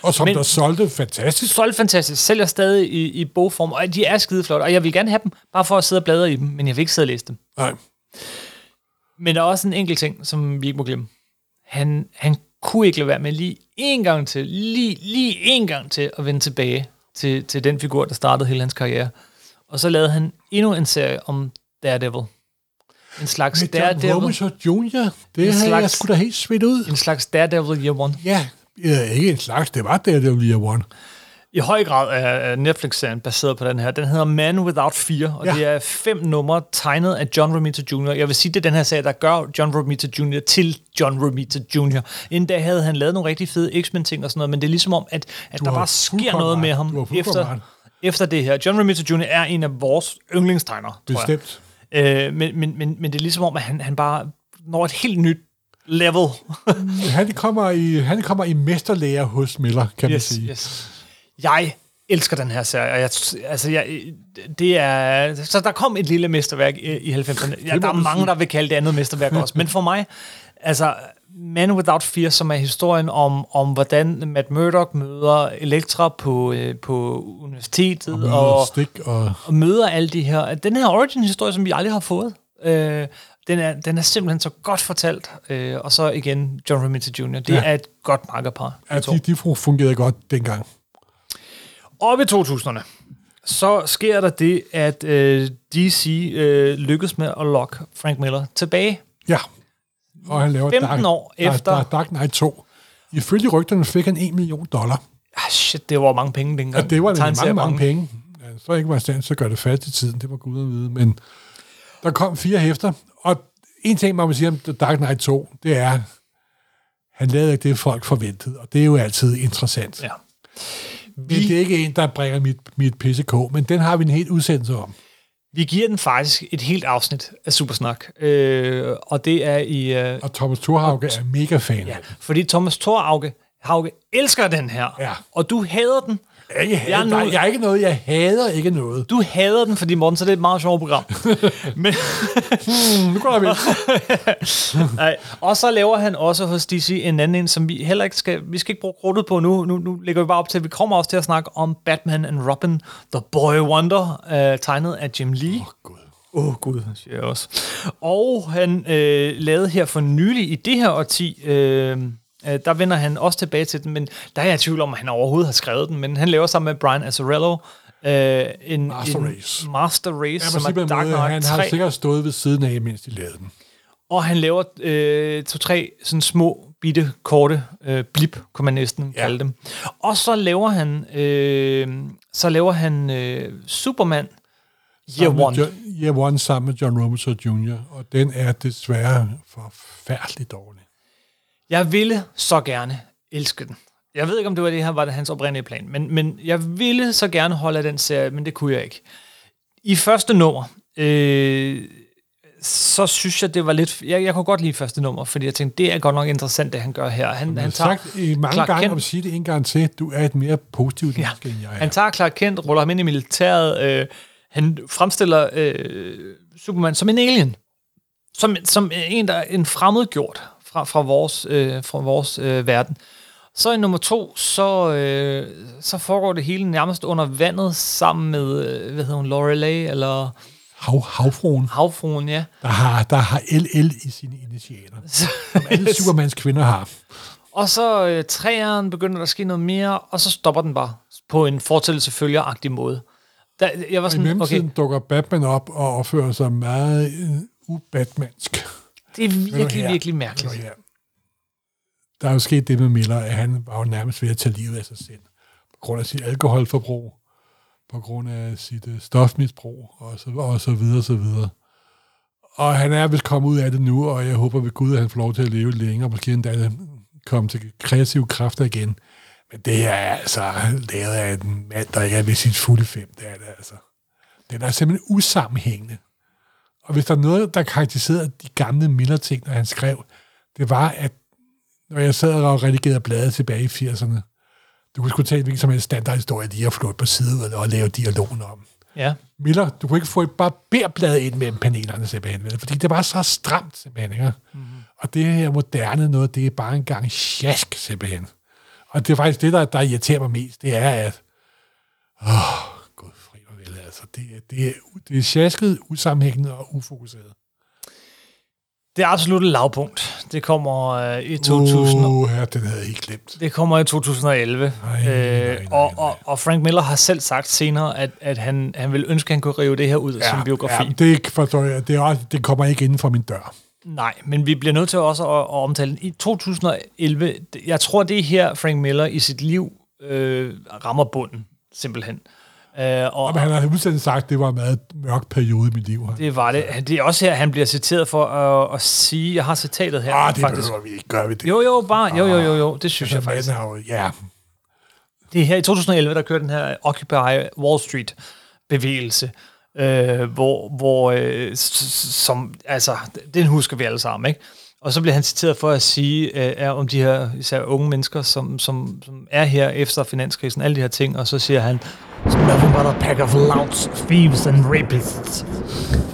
Og som Men- der solgte fantastisk. Solgt fantastisk, sælger stadig i, i bogform, og de er skideflotte, og jeg vil gerne have dem, bare for at sidde og bladre i dem, men jeg vil ikke sidde og læse dem. Nej. Men der er også en enkelt ting, som vi ikke må glemme. Han, han kunne ikke lade være med lige en gang til, lige, lige en gang til at vende tilbage til, til den figur, der startede hele hans karriere. Og så lavede han endnu en serie om Daredevil. En slags Med John Daredevil. Romish Jr., det En havde jeg slags- sgu da helt smidt ud. En slags Daredevil Year One. Ja, ja, ikke en slags, det var var Year One. I høj grad er Netflix-serien baseret på den her. Den hedder Man Without Fear, og ja. Det er fem numre tegnet af John Romita Jr. Jeg vil sige, det er den her serie, der gør John Romita Jr. til John Romita Jr. Inden da havde han lavet nogle rigtig fede X-Men-ting og sådan noget, men det er ligesom om, at, at Du der bare sker noget med ham efter, efter det her. John Romita Jr. er en af vores yndlingstegnere. Bestemt. Øh, men, men, men, men det er ligesom om, at han, han bare når et helt nyt level. [LAUGHS] Han kommer i, han kommer i mesterlærer hos Miller, kan man yes, sige. yes. Jeg elsker den her serie. og Jeg, altså, jeg, det er, så der kom et lille mesterværk i, i 90'erne. Ja, der er mange, der vil kalde det andet mesterværk også. Men for mig, altså, Man Without Fear, som er historien om, om hvordan Matt Murdock møder Elektra på, øh, på universitetet. Og, Og, og stik og... og møder alle de her... Den her origin-historie, som vi aldrig har fået, øh, den, er, den er simpelthen så godt fortalt. Øh, og så igen, John Romita Jr. Det Ja. er et godt makkerpar. Ja, de, de fungerede godt dengang. Op i 2000'erne, så sker der det, at øh, DC øh, lykkes med at lokke Frank Miller tilbage. Ja. Og han laver 15 Dark, år efter- Dark, Dark Knight 2. Ifølge rygterne fik han 1 million dollar. Ah, shit, det var mange penge dengang. Ja, det var mange, Tegneserie mange penge. Ja, så ikke var i stand til at gøre det fast i tiden, det var gud at vide. Men der kom fire hæfter, og en ting, man må sige om Dark Knight 2, det er, han lavede ikke det, folk forventede, og det er jo altid interessant. Ja. Men det er ikke en, der bringer mit, mit PCK, men den har vi en helt udsendelse om. Vi giver den faktisk et helt afsnit af Supersnak, øh, og det er i... Øh, Og Thomas Thorhauge er mega fan ja, fordi Thomas Thorhauge Hauge elsker den her, Ja. og du hader den. Jeg, er ikke, Jeg er jeg, nu- jeg er ikke noget, jeg hader ikke noget. Du hader den, fordi Morten, så det er et meget sjovt program. [LAUGHS] Men, Nu går. [LAUGHS] Nej. Og så laver han også hos DC en anden en, som vi heller ikke skal, vi skal ikke bruge krudtet på nu. nu. Nu lægger vi bare op til, at vi kommer også til at snakke om Batman and Robin, The Boy Wonder, øh, tegnet af Jim Lee. Åh, Gud. Åh, oh, Gud, siger jeg også. Og han øh, lavede her for nylig i det her årti, øh, øh, der vender han også tilbage til den, men der er jeg i tvivl om, at han overhovedet har skrevet den, men han laver sammen med Brian Azzarello øh, en Master en Race. Master Race, må som er Dark Knight han 3. har sikkert stået ved siden af, mens de lavede den. Og han laver øh, to-tre sådan små, bitte, korte øh, blip, kunne man næsten Ja. ja. kalde dem. Og så laver han, øh, så laver han øh, Superman Year Sammen One. John, Year One sammen med John Romita Jr., og den er desværre forfærdelig dårlig. Jeg ville så gerne elske den. Jeg ved ikke, om det var det her, var det hans oprindelige plan, men, men jeg ville så gerne holde af den serie, men det kunne jeg ikke. I første nummer, øh, så synes jeg, det var lidt... Jeg, jeg kunne godt lide første nummer, fordi jeg tænkte, det er godt nok interessant, det han gør her. Han, Han tager sagt mange Clark gange, Kent- og vil sige det en gang til, du er et mere positivt Ja. menneske, end jeg er. Han tager Clark Kent, ruller ham ind i militæret. Øh, han fremstiller øh, Superman som en alien. Som, som en, der er en fremmedgjort fra, fra vores, øh, fra vores øh, verden. Så i nummer to, så, øh, så foregår det hele nærmest under vandet sammen med, øh, hvad hedder hun, Lorelei, eller Hav, havfruen, havfruen, ja. der har, der har LL i sine initialer, [LAUGHS] som alle Supermans kvinder har. Og så øh, træeren begynder der at ske noget mere, og så stopper den bare på en fortællelse følgeragtig måde. Der, jeg var Og i sådan, okay, mellemtiden dukker Batman op og opfører sig meget øh, ubatmansk. Det er virkelig, virkelig mærkeligt. her? Der er jo sket det med Miller, at han var jo nærmest ved at tage livet af sig selv. På grund af sit alkoholforbrug, på grund af sit øh, stofmisbrug, og så, og så videre, og så videre. Og han er vist kommet ud af det nu, og jeg håber ved Gud, at han får lov til at leve længere, måske endda komme til kreative kræfter igen. Men det er altså lavet af en mand, der ikke er ved sit fulde fem. Det er det altså. Den er simpelthen usammenhængende. Og hvis der er noget, der karakteriserede de gamle Miller-ting, når han skrev, det var, at når jeg sad og redigerede bladet tilbage i 80'erne, du kunne sgu tage hvilken som helst standardhistorie lige og flå på side og lave dialogen om. Ja. Miller, du kunne ikke få et barberblad ind mellem panelerne simpelthen, vel? fordi det var så stramt simpelthen. Ikke? Mm-hmm. Og det her moderne noget, det er bare en gang sjask simpelthen. Og det er faktisk det, der, der irriterer mig mest, det er, at åh, gud fri mig vel, altså, det, er- det, er, det er sjasket, usammenhængende og ufokuseret. Det er absolut et lavpunkt. Det kommer øh, i 2000. Uh, ja, den havde jeg ikke glemt. Det kommer i 2011. Nej, øh, nej, og, nej. og, og Frank Miller har selv sagt senere, at, at han, han ville ønske, at han kunne rive det her ud af sin biografi. Ja, det forstår jeg. Det, er det kommer ikke inden for min dør. Nej, men vi bliver nødt til også at, at omtale den. I 2011, jeg tror, det er her, Frank Miller i sit liv øh, rammer bunden, simpelthen. Øh, og, Og han har udsendt sagt, at det var en meget mørk periode i mit liv. det var det. Det er også her, han bliver citeret for at, at sige, jeg har citatet her. Ah, det behøver vi ikke. Gør vi det? Jo, jo, bare, jo, jo, jo, jo, det synes Altså, jeg faktisk. har jo, ja, Det er her i 2011, der kørte den her Occupy Wall Street bevægelse, øh, hvor, hvor øh, som, altså, den husker vi alle sammen, ikke? Og så bliver han citeret for at sige øh, er om de her især unge mennesker, som, som, som er her efter finanskrisen, alle de her ting, og så siger han, It's nothing but a pack of louts, thieves, and rapists,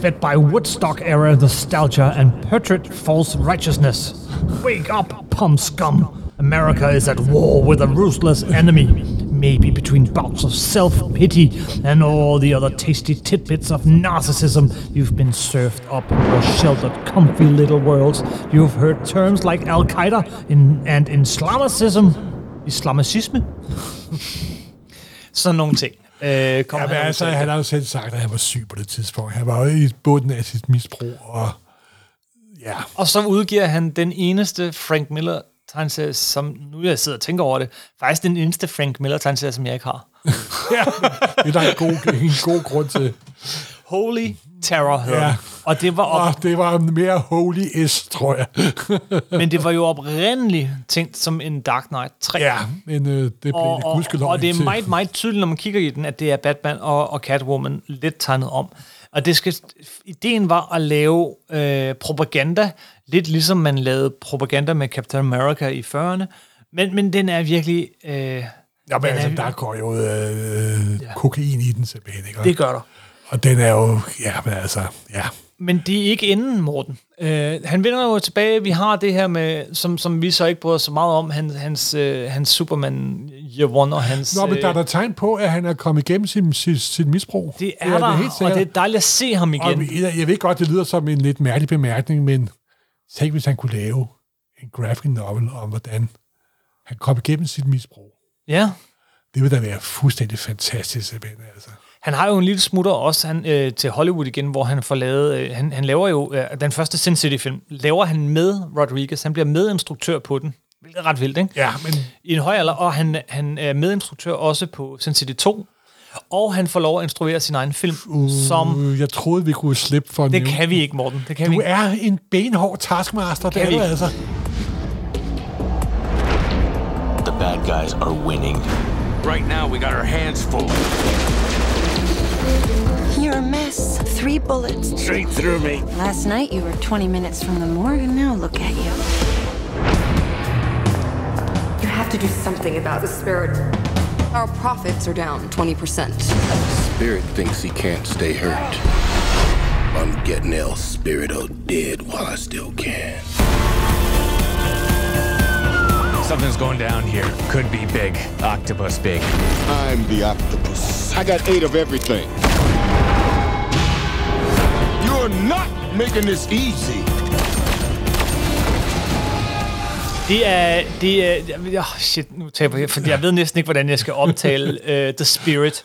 fed by Woodstock era nostalgia and putrid false righteousness. Wake up, pump scum! America is at war with a ruthless enemy. Maybe between bouts of self pity and all the other tasty tidbits of narcissism you've been served up in your sheltered, comfy little worlds. You've heard terms like Al Qaeda in, and Islamicism. Islamicisme? sådan nogle ting. Øh, kom Ja, men han altså, ud til. han har jo selv sagt, at han var syg på det tidspunkt. Han var jo i bunden af sit misbrug, og ja, Og så udgiver han den eneste Frank Miller tegneserie, som nu jeg sidder og tænker over det, faktisk den eneste Frank Miller tegneserie, som jeg ikke har. [LAUGHS] det er der en god, en god grund til. Holy Terror hedder Ja. ja. Og det var op, Og det var mere holy S, tror jeg. men det var jo oprindeligt tænkt som en Dark Knight 3. ja, men øh, det blev og, og, og det er til. meget, meget tydeligt, når man kigger i den, at det er Batman og, og Catwoman lidt tegnet om. Og det skal, ideen var at lave øh, propaganda, lidt ligesom man lavede propaganda med Captain America i 40'erne. Men, men den er virkelig... Øh, Ja, men altså, er- der går jo øh, ja. kokain i den simpelthen, ikke? det gør der. Og den er jo, ja, men altså, ja. Men det er ikke inden, Morten. Øh, han vender jo tilbage. Vi har det her med, som, som vi så ikke bryder så meget om, han, hans, øh, hans Superman Year One og hans... Nå, men der er øh, der tegn på, at han er kommet igennem sin, sit, sit misbrug. det er, der, helt og det er dejligt at se ham igen. Og jeg, jeg ved godt, det lyder som en lidt mærkelig bemærkning, men tænk, hvis han kunne lave en graphic novel om, hvordan han kom igennem sit misbrug. Ja. Det vil da være fuldstændig fantastisk, simpelthen, altså. Han har jo en lille smutter også han, øh, til Hollywood igen, hvor han får lavet... Øh, han, han laver jo... Øh, den første Sin City-film laver han med Rodriguez. Han bliver medinstruktør på den. Hvilket er ret vildt, ikke? Ja, men I en høj alder. Og han, han er medinstruktør også på Sin City 2. Og han får lov at instruere sin egen film, uh, som... jeg troede, vi kunne slippe for Det kan vi ikke, Morten. Det kan vi Du ikke. er en benhård taskmaster, det Kan er vi du altså. The bad guys are winning. Right now, we got our hands full. You're a mess. Three bullets. Straight through me. Last night you were 20 minutes from the morgue, and now look at you. You have to do something about the spirit. Our profits are down 20%. Spirit thinks he can't stay hurt. I'm getting El Spirito dead while I still can. Something's going down here. Could be big. Octopus big. I'm the octopus. I got eight of everything. You're not making this easy. Det er... Det er oh shit, nu taber jeg, for jeg ved næsten ikke, hvordan jeg skal omtale uh, [LAUGHS] The Spirit.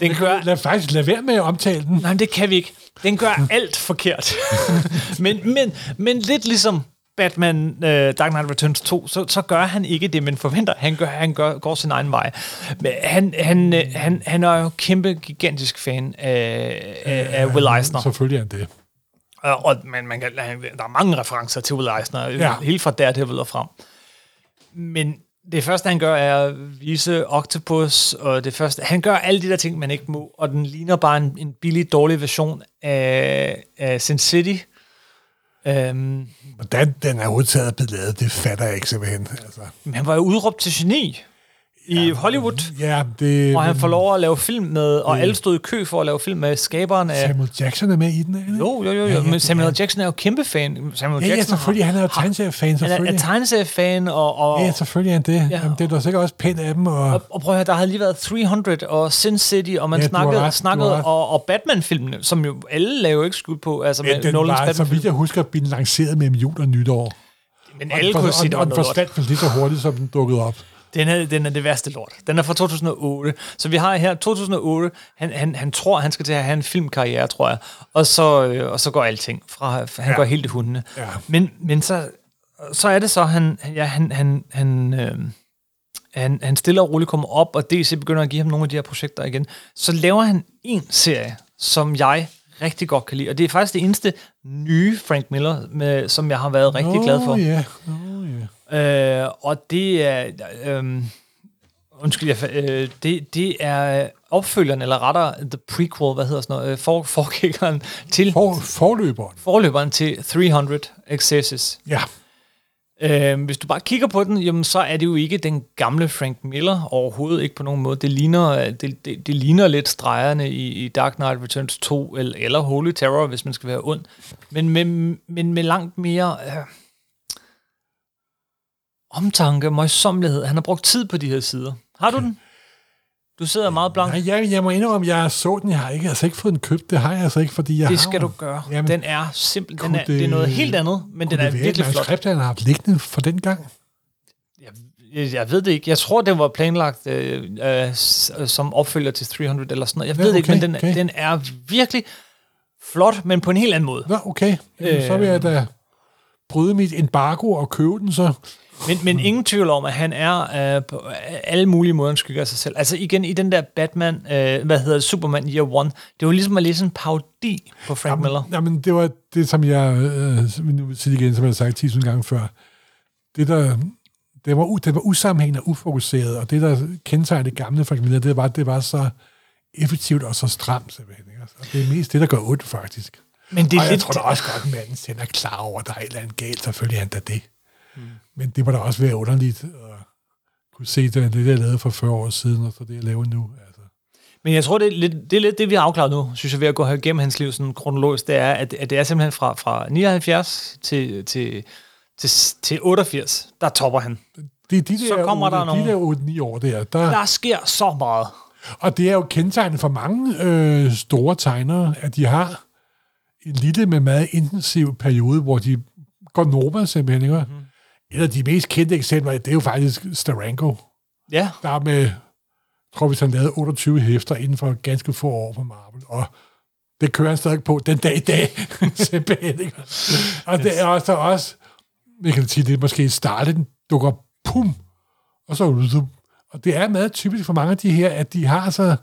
Den gør... Lad faktisk lade være med at omtale den. Nej, men det kan vi ikke. Den gør alt forkert. [LAUGHS] men, men, men lidt ligesom Batman uh, Dark Knight Returns 2, så, så gør han ikke det, man forventer. Han, gør, han gør, går sin egen vej. Men han, han, øh, han, han er jo kæmpe, gigantisk fan af, af, af Will Eisner. Selvfølgelig er han det. Og, og man, man kan, der er mange referencer til Will Eisner, Ja. helt fra Daredevil og frem. Men det første, han gør, er at vise Octopus, og det første, han gør alle de der ting, man ikke må, og den ligner bare en, en billig, dårlig version af, af Sin City. Um, Hvordan den er udtaget blevet lavet, det fatter jeg ikke simpelthen. Altså, men han var jo udråbt til geni i Hollywood, ja, det, og han får lov at lave film med, og alle stod i kø for at lave film med skaberen af... Samuel Jackson er med i den, ikke? Jo, jo, jo, Ja, jo, ja, men Samuel ja. Jackson er jo kæmpe fan. Samuel Ja, ja, Jackson selvfølgelig. Han er jo tegneseriefan, Han er, er selvfølgelig. tegneseriefan, og, og, Ja, selvfølgelig er han det. Ja. Jamen, det er da sikkert også pænt af dem. Og, Og, og prøv at høre, der havde lige været 300 og Sin City, og man Ja, ja, har snakkede, ret, snakkede har ret. og, og Batman-filmene, som jo alle laver ikke skud på, altså med den Nolans var, så Batman-film. vidt jeg husker, blive lanceret mellem jul og nytår. Men Og alle den kunne for- sige, det og, var og noget forsvandt vel lige så hurtigt, som den dukkede op. Den er, den er det værste lort. Den er fra 2008. Så vi har her 2008. Han, han, han tror, han skal til at have en filmkarriere, tror jeg. Og så, øh, og så går alting fra. Han Ja. går helt i hundene. Ja. Men, men så, så er det så, han, ja, han, han, han, øh, han, han stille og roligt kommer op, og DC begynder at give ham nogle af de her projekter igen. Så laver han en serie, som jeg rigtig godt kan lide. Og det er faktisk det eneste nye Frank Miller, med, som jeg har været rigtig Nå, glad for. Nå, ja. Øh, og det er... Øh, undskyld, jeg, øh, det, det er opfølgeren, eller rettere the prequel, hvad hedder sådan noget, øh, for, forgængeren til For, forløberen. forløberen til 300, Excesses. Ja. Øh, hvis du bare kigger på den, jamen, så er det jo ikke den gamle Frank Miller overhovedet ikke på nogen måde. Det ligner, øh, det, det, det ligner lidt stregerne i, i Dark Knight Returns 2 eller, eller Holy Terror, hvis man skal være ond. Men med, men med langt mere øh, omtanke, møjsommelighed. Han har brugt tid på de her sider. Har du den? Du sidder meget blank. Nej, jeg, jeg må indrømme, at jeg så den. Jeg har ikke, altså ikke fået den købt. Det har jeg altså ikke, fordi jeg Det har skal jo- du gøre. Jamen, den er simpel. Den kunne er, det, er noget helt andet, men den kunne er det være virkelig flot. manuskript, han har haft liggende for den gang? Jeg, jeg ved det ikke. Jeg tror, det var planlagt øh, øh, øh, som opfølger til 300 eller sådan noget. Jeg Ja, ved det ikke, men okay, den, okay. den er virkelig flot, men på en helt anden måde. Nå, okay. Jamen, så vil jeg da bryde mit embargo og købe den så. Men, men ingen tvivl om, at han er øh, på alle mulige måder en skygge af sig selv. Altså igen, i den der Batman, øh, hvad hedder det, Superman Year One, det var ligesom at læse en parodi på Frank Miller. Jamen, det var det, som jeg, øh, nu vil sige igen, som jeg har sagt 10.000 gange før. Det, der, det var, det var usammenhængende og ufokuseret, og det, der kendetegnede det gamle Frank Miller, det var, det var så effektivt og så stramt, simpelthen. Ikke? Altså, det er mest det, der gør ondt, faktisk. Men det er og jeg lidt- tror da også godt, at manden selv er klar over, at der er et eller andet galt. Selvfølgelig er han da det. Mm. Men det må da også være underligt at kunne se det, det jeg lavede for 40 år siden, og så det, jeg laver nu. Altså. Men jeg tror, det er, lidt, det er lidt det, vi har afklaret nu, synes jeg, ved at gå igennem hans liv sådan kronologisk, det er, at, at det er simpelthen fra, fra 79 til, til, til, til 88, der topper han. Det de der, Så kommer der de nogle- der 8-9 år der, der, Der sker så meget. Og det er jo kendetegnet for mange øh, store tegnere, at de har en lille, men meget intensiv periode, hvor de går normal simpelthen. Ikke? Mm-hmm. Et af de mest kendte eksempler, det er jo faktisk Steranko. Ja. Der er med, tror hvis han lavede 28 hæfter inden for ganske få år på Marvel, og det kører han stadig på den dag i dag, [LAUGHS] simpelthen. Ikke? Og det er også, også jeg kan sige, det er måske startet, den dukker pum, og så og det er meget typisk for mange af de her, at de har så,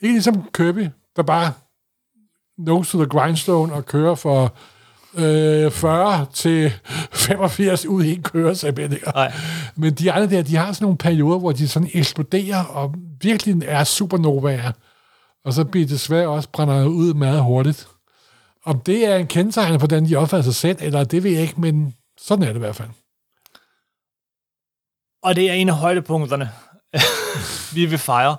ikke ligesom Kirby, der bare nose to the grindstone og kører for øh, 40 til 85 ud i en? Nej. Men de andre der, de har sådan nogle perioder, hvor de sådan eksploderer og virkelig er supernovaer. Og så bliver det desværre også brænder ud meget hurtigt. Om det er en kendetegn på, hvordan de opfatter sig selv, eller det ved jeg ikke, men sådan er det i hvert fald. Og det er en af højdepunkterne, [LAUGHS] vi vil fejre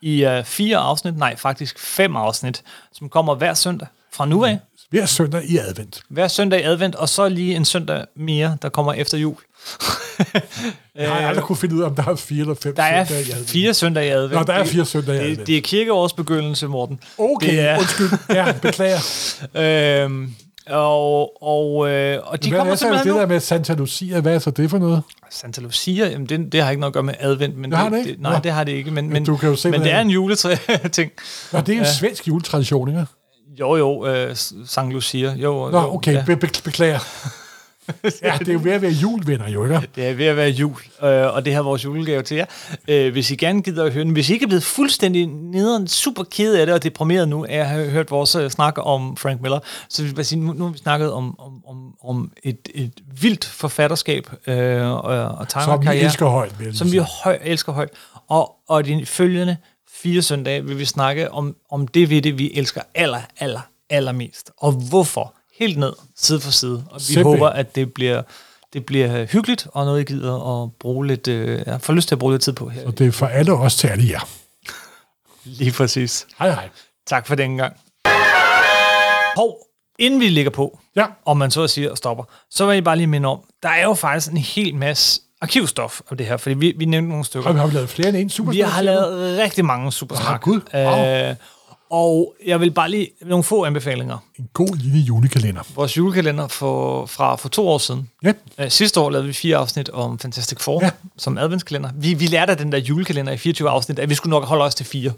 i uh, fire afsnit, nej faktisk fem afsnit, som kommer hver søndag fra nu af. Hver søndag i advent. Hver søndag i advent, og så lige en søndag mere, der kommer efter jul. [LAUGHS] Jeg har aldrig kunne finde ud af, om der er fire eller fem Der er søndage i advent. fire søndage i advent. Nå, der er Det- fire søndage i det, advent. Det er kirkeårets begyndelse, Morten. Okay, det er, undskyld. Ja, beklager. [LAUGHS] øhm, og, og, øh, og de Hvad kommer er så det nu. der med Santa Lucia? Hvad er så det for noget? Santa Lucia, jamen det, det har ikke noget at gøre med advent. Men Det har det ikke? nej, Nå. det har det ikke. Men, Men du kan jo se, men det er en juletræ-ting. [LAUGHS] Nå, det er en Ja. svensk juletradition, ikke? Jo, jo, øh, Sankt Lucia. Jo, Nå, jo, okay, ja. be- be- beklager. ja, det er jo ved at være jul, venner, jo, ikke? Det er ved at være jul, øh, og det her er vores julegave til jer. Øh, hvis I gerne gider at høre den, hvis I ikke er blevet fuldstændig nederen, super ked af det og deprimeret nu, af at have hørt vores øh, snak om Frank Miller, så vil jeg sige, nu, nu har vi snakket om, om, om, om et, et vildt forfatterskab øh, og, og Som vi elsker højt, Som vi høj, elsker højt. Og, og de følgende fire søndage vil vi snakke om, om det ved det, vi elsker aller, aller, allermest. Og hvorfor? Helt ned, side for side. Og vi Simpelthen. håber, at det bliver, det bliver hyggeligt, og noget, I gider at bruge lidt, øh, ja, får lyst til at bruge lidt tid på her. Og det er for alle os til alle jer. [LAUGHS] Lige præcis. Hej, hej. Tak for den gang. Hov, inden vi ligger på, ja. om man så at sige og stopper, så vil jeg bare lige minde om, der er jo faktisk en hel masse arkivstof om det her, fordi vi, vi nævnte nogle stykker. Vi har jo lavet flere end en super Vi har lavet rigtig mange supersnak. Ah, gud. Wow. Øh, og jeg vil bare lige nogle få anbefalinger. En god lille julekalender. Vores julekalender for, fra for to år siden. Ja. Øh, sidste år lavede vi fire afsnit om Fantastic Four ja. som adventskalender. Vi, vi lærte af den der julekalender i 24 afsnit, at vi skulle nok holde os til fire.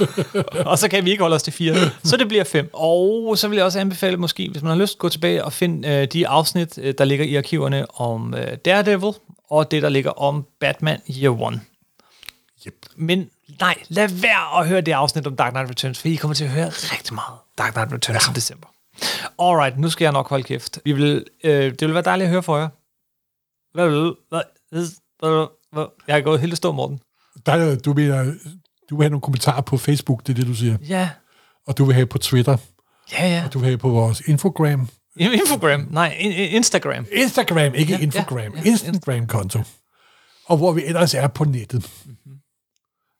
[LAUGHS] og så kan vi ikke holde os til fire. Så det bliver fem. Og så vil jeg også anbefale måske, hvis man har lyst, gå tilbage og finde øh, de afsnit, øh, der ligger i arkiverne om øh, Daredevil, og det, der ligger om Batman Year One. Yep. Men nej, lad være at høre det afsnit om Dark Knight Returns, for I kommer til at høre rigtig meget Dark Knight Returns ja. i december. Alright, nu skal jeg nok holde kæft. Vi vil, øh, det vil være dejligt at høre fra jer. Jeg har gået helt stå, Morten. Der, er- du, mener, du vil have nogle kommentarer på Facebook, det er det, du siger. Ja. Og du vil have på Twitter. Ja, ja. Og du vil have på vores Infogram. Infogram. Nej, in- in- Instagram. Instagram, ikke Ja, Infogram. ja, Ja, Instagram-konto. Og hvor vi ellers er på nettet.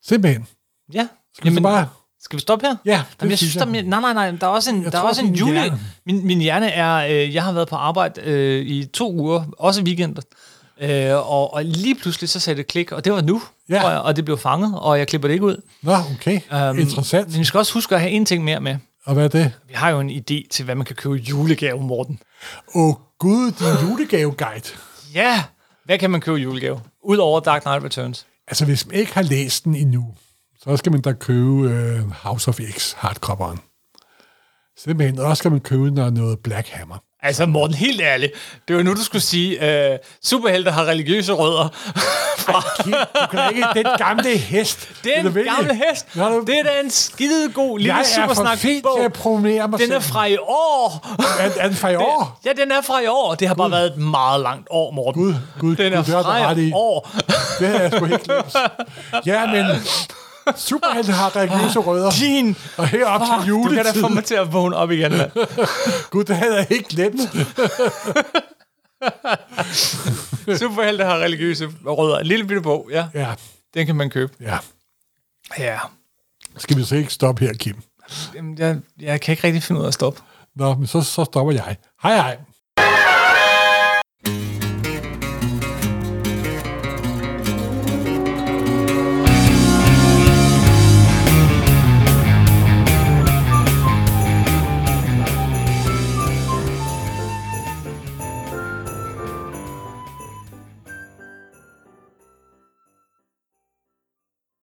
Simpelthen. Ja. Skal vi så bare... Skal vi stoppe her? Ja, det Jamen, jeg synes der, jeg. er- nej, nej, nej, der er også en, Jeg der er også en jule... hjerne- Min, min hjerne er... Øh, jeg har været på arbejde øh, i to uger, også weekender. Øh, og, og lige pludselig så sagde det klik, og det var nu, Ja. tror jeg, og det blev fanget, og jeg klipper det ikke ud. Nå, okay. Øhm, Interessant. Men vi skal også huske at have en ting mere med. Og hvad er det? Vi har jo en idé til, hvad man kan købe julegave, Morten. Åh gud, din julegaveguide. Ja! Hvad kan man købe julegave? Udover Dark Knight Returns. Altså, hvis man ikke har læst den endnu, så skal man da købe øh, House of X hardcoveren. Simpelthen. Og også skal man købe noget, noget Black Hammer. Altså, Morten, helt ærligt. Det var nu, du skulle sige, øh, superhelte har religiøse rødder. [LAUGHS] Du kan ikke den gamle hest. [LAUGHS] Det er Vil du en vælge? gammel hest. Du- Det er da en skide god lille Jeg er for supersnak fint til at promovere mig Den er selv. fra i år. Er, er den fra i [LAUGHS] år? Ja, den er fra i år. Det har bare været et meget langt år, Morten. Gud, Gud, den er Gud, det har fra i. år. Det havde jeg sgu ikke glemt. Ja, men superhelte har religiøse rødder. Din. Og herop til Du kan juletid. da få mig til at vågne op igen, mand. [LAUGHS] Gud, det havde jeg ikke glemt. [LAUGHS] Superhelte har religiøse rødder. En lille bitte bog, ja. Ja, Den kan man købe. ja. Ja. Skal vi så ikke stoppe her, Kim? Jamen, Jeg, jeg kan ikke rigtig finde ud af at stoppe. Nå, men så, så stopper jeg. Hej hej.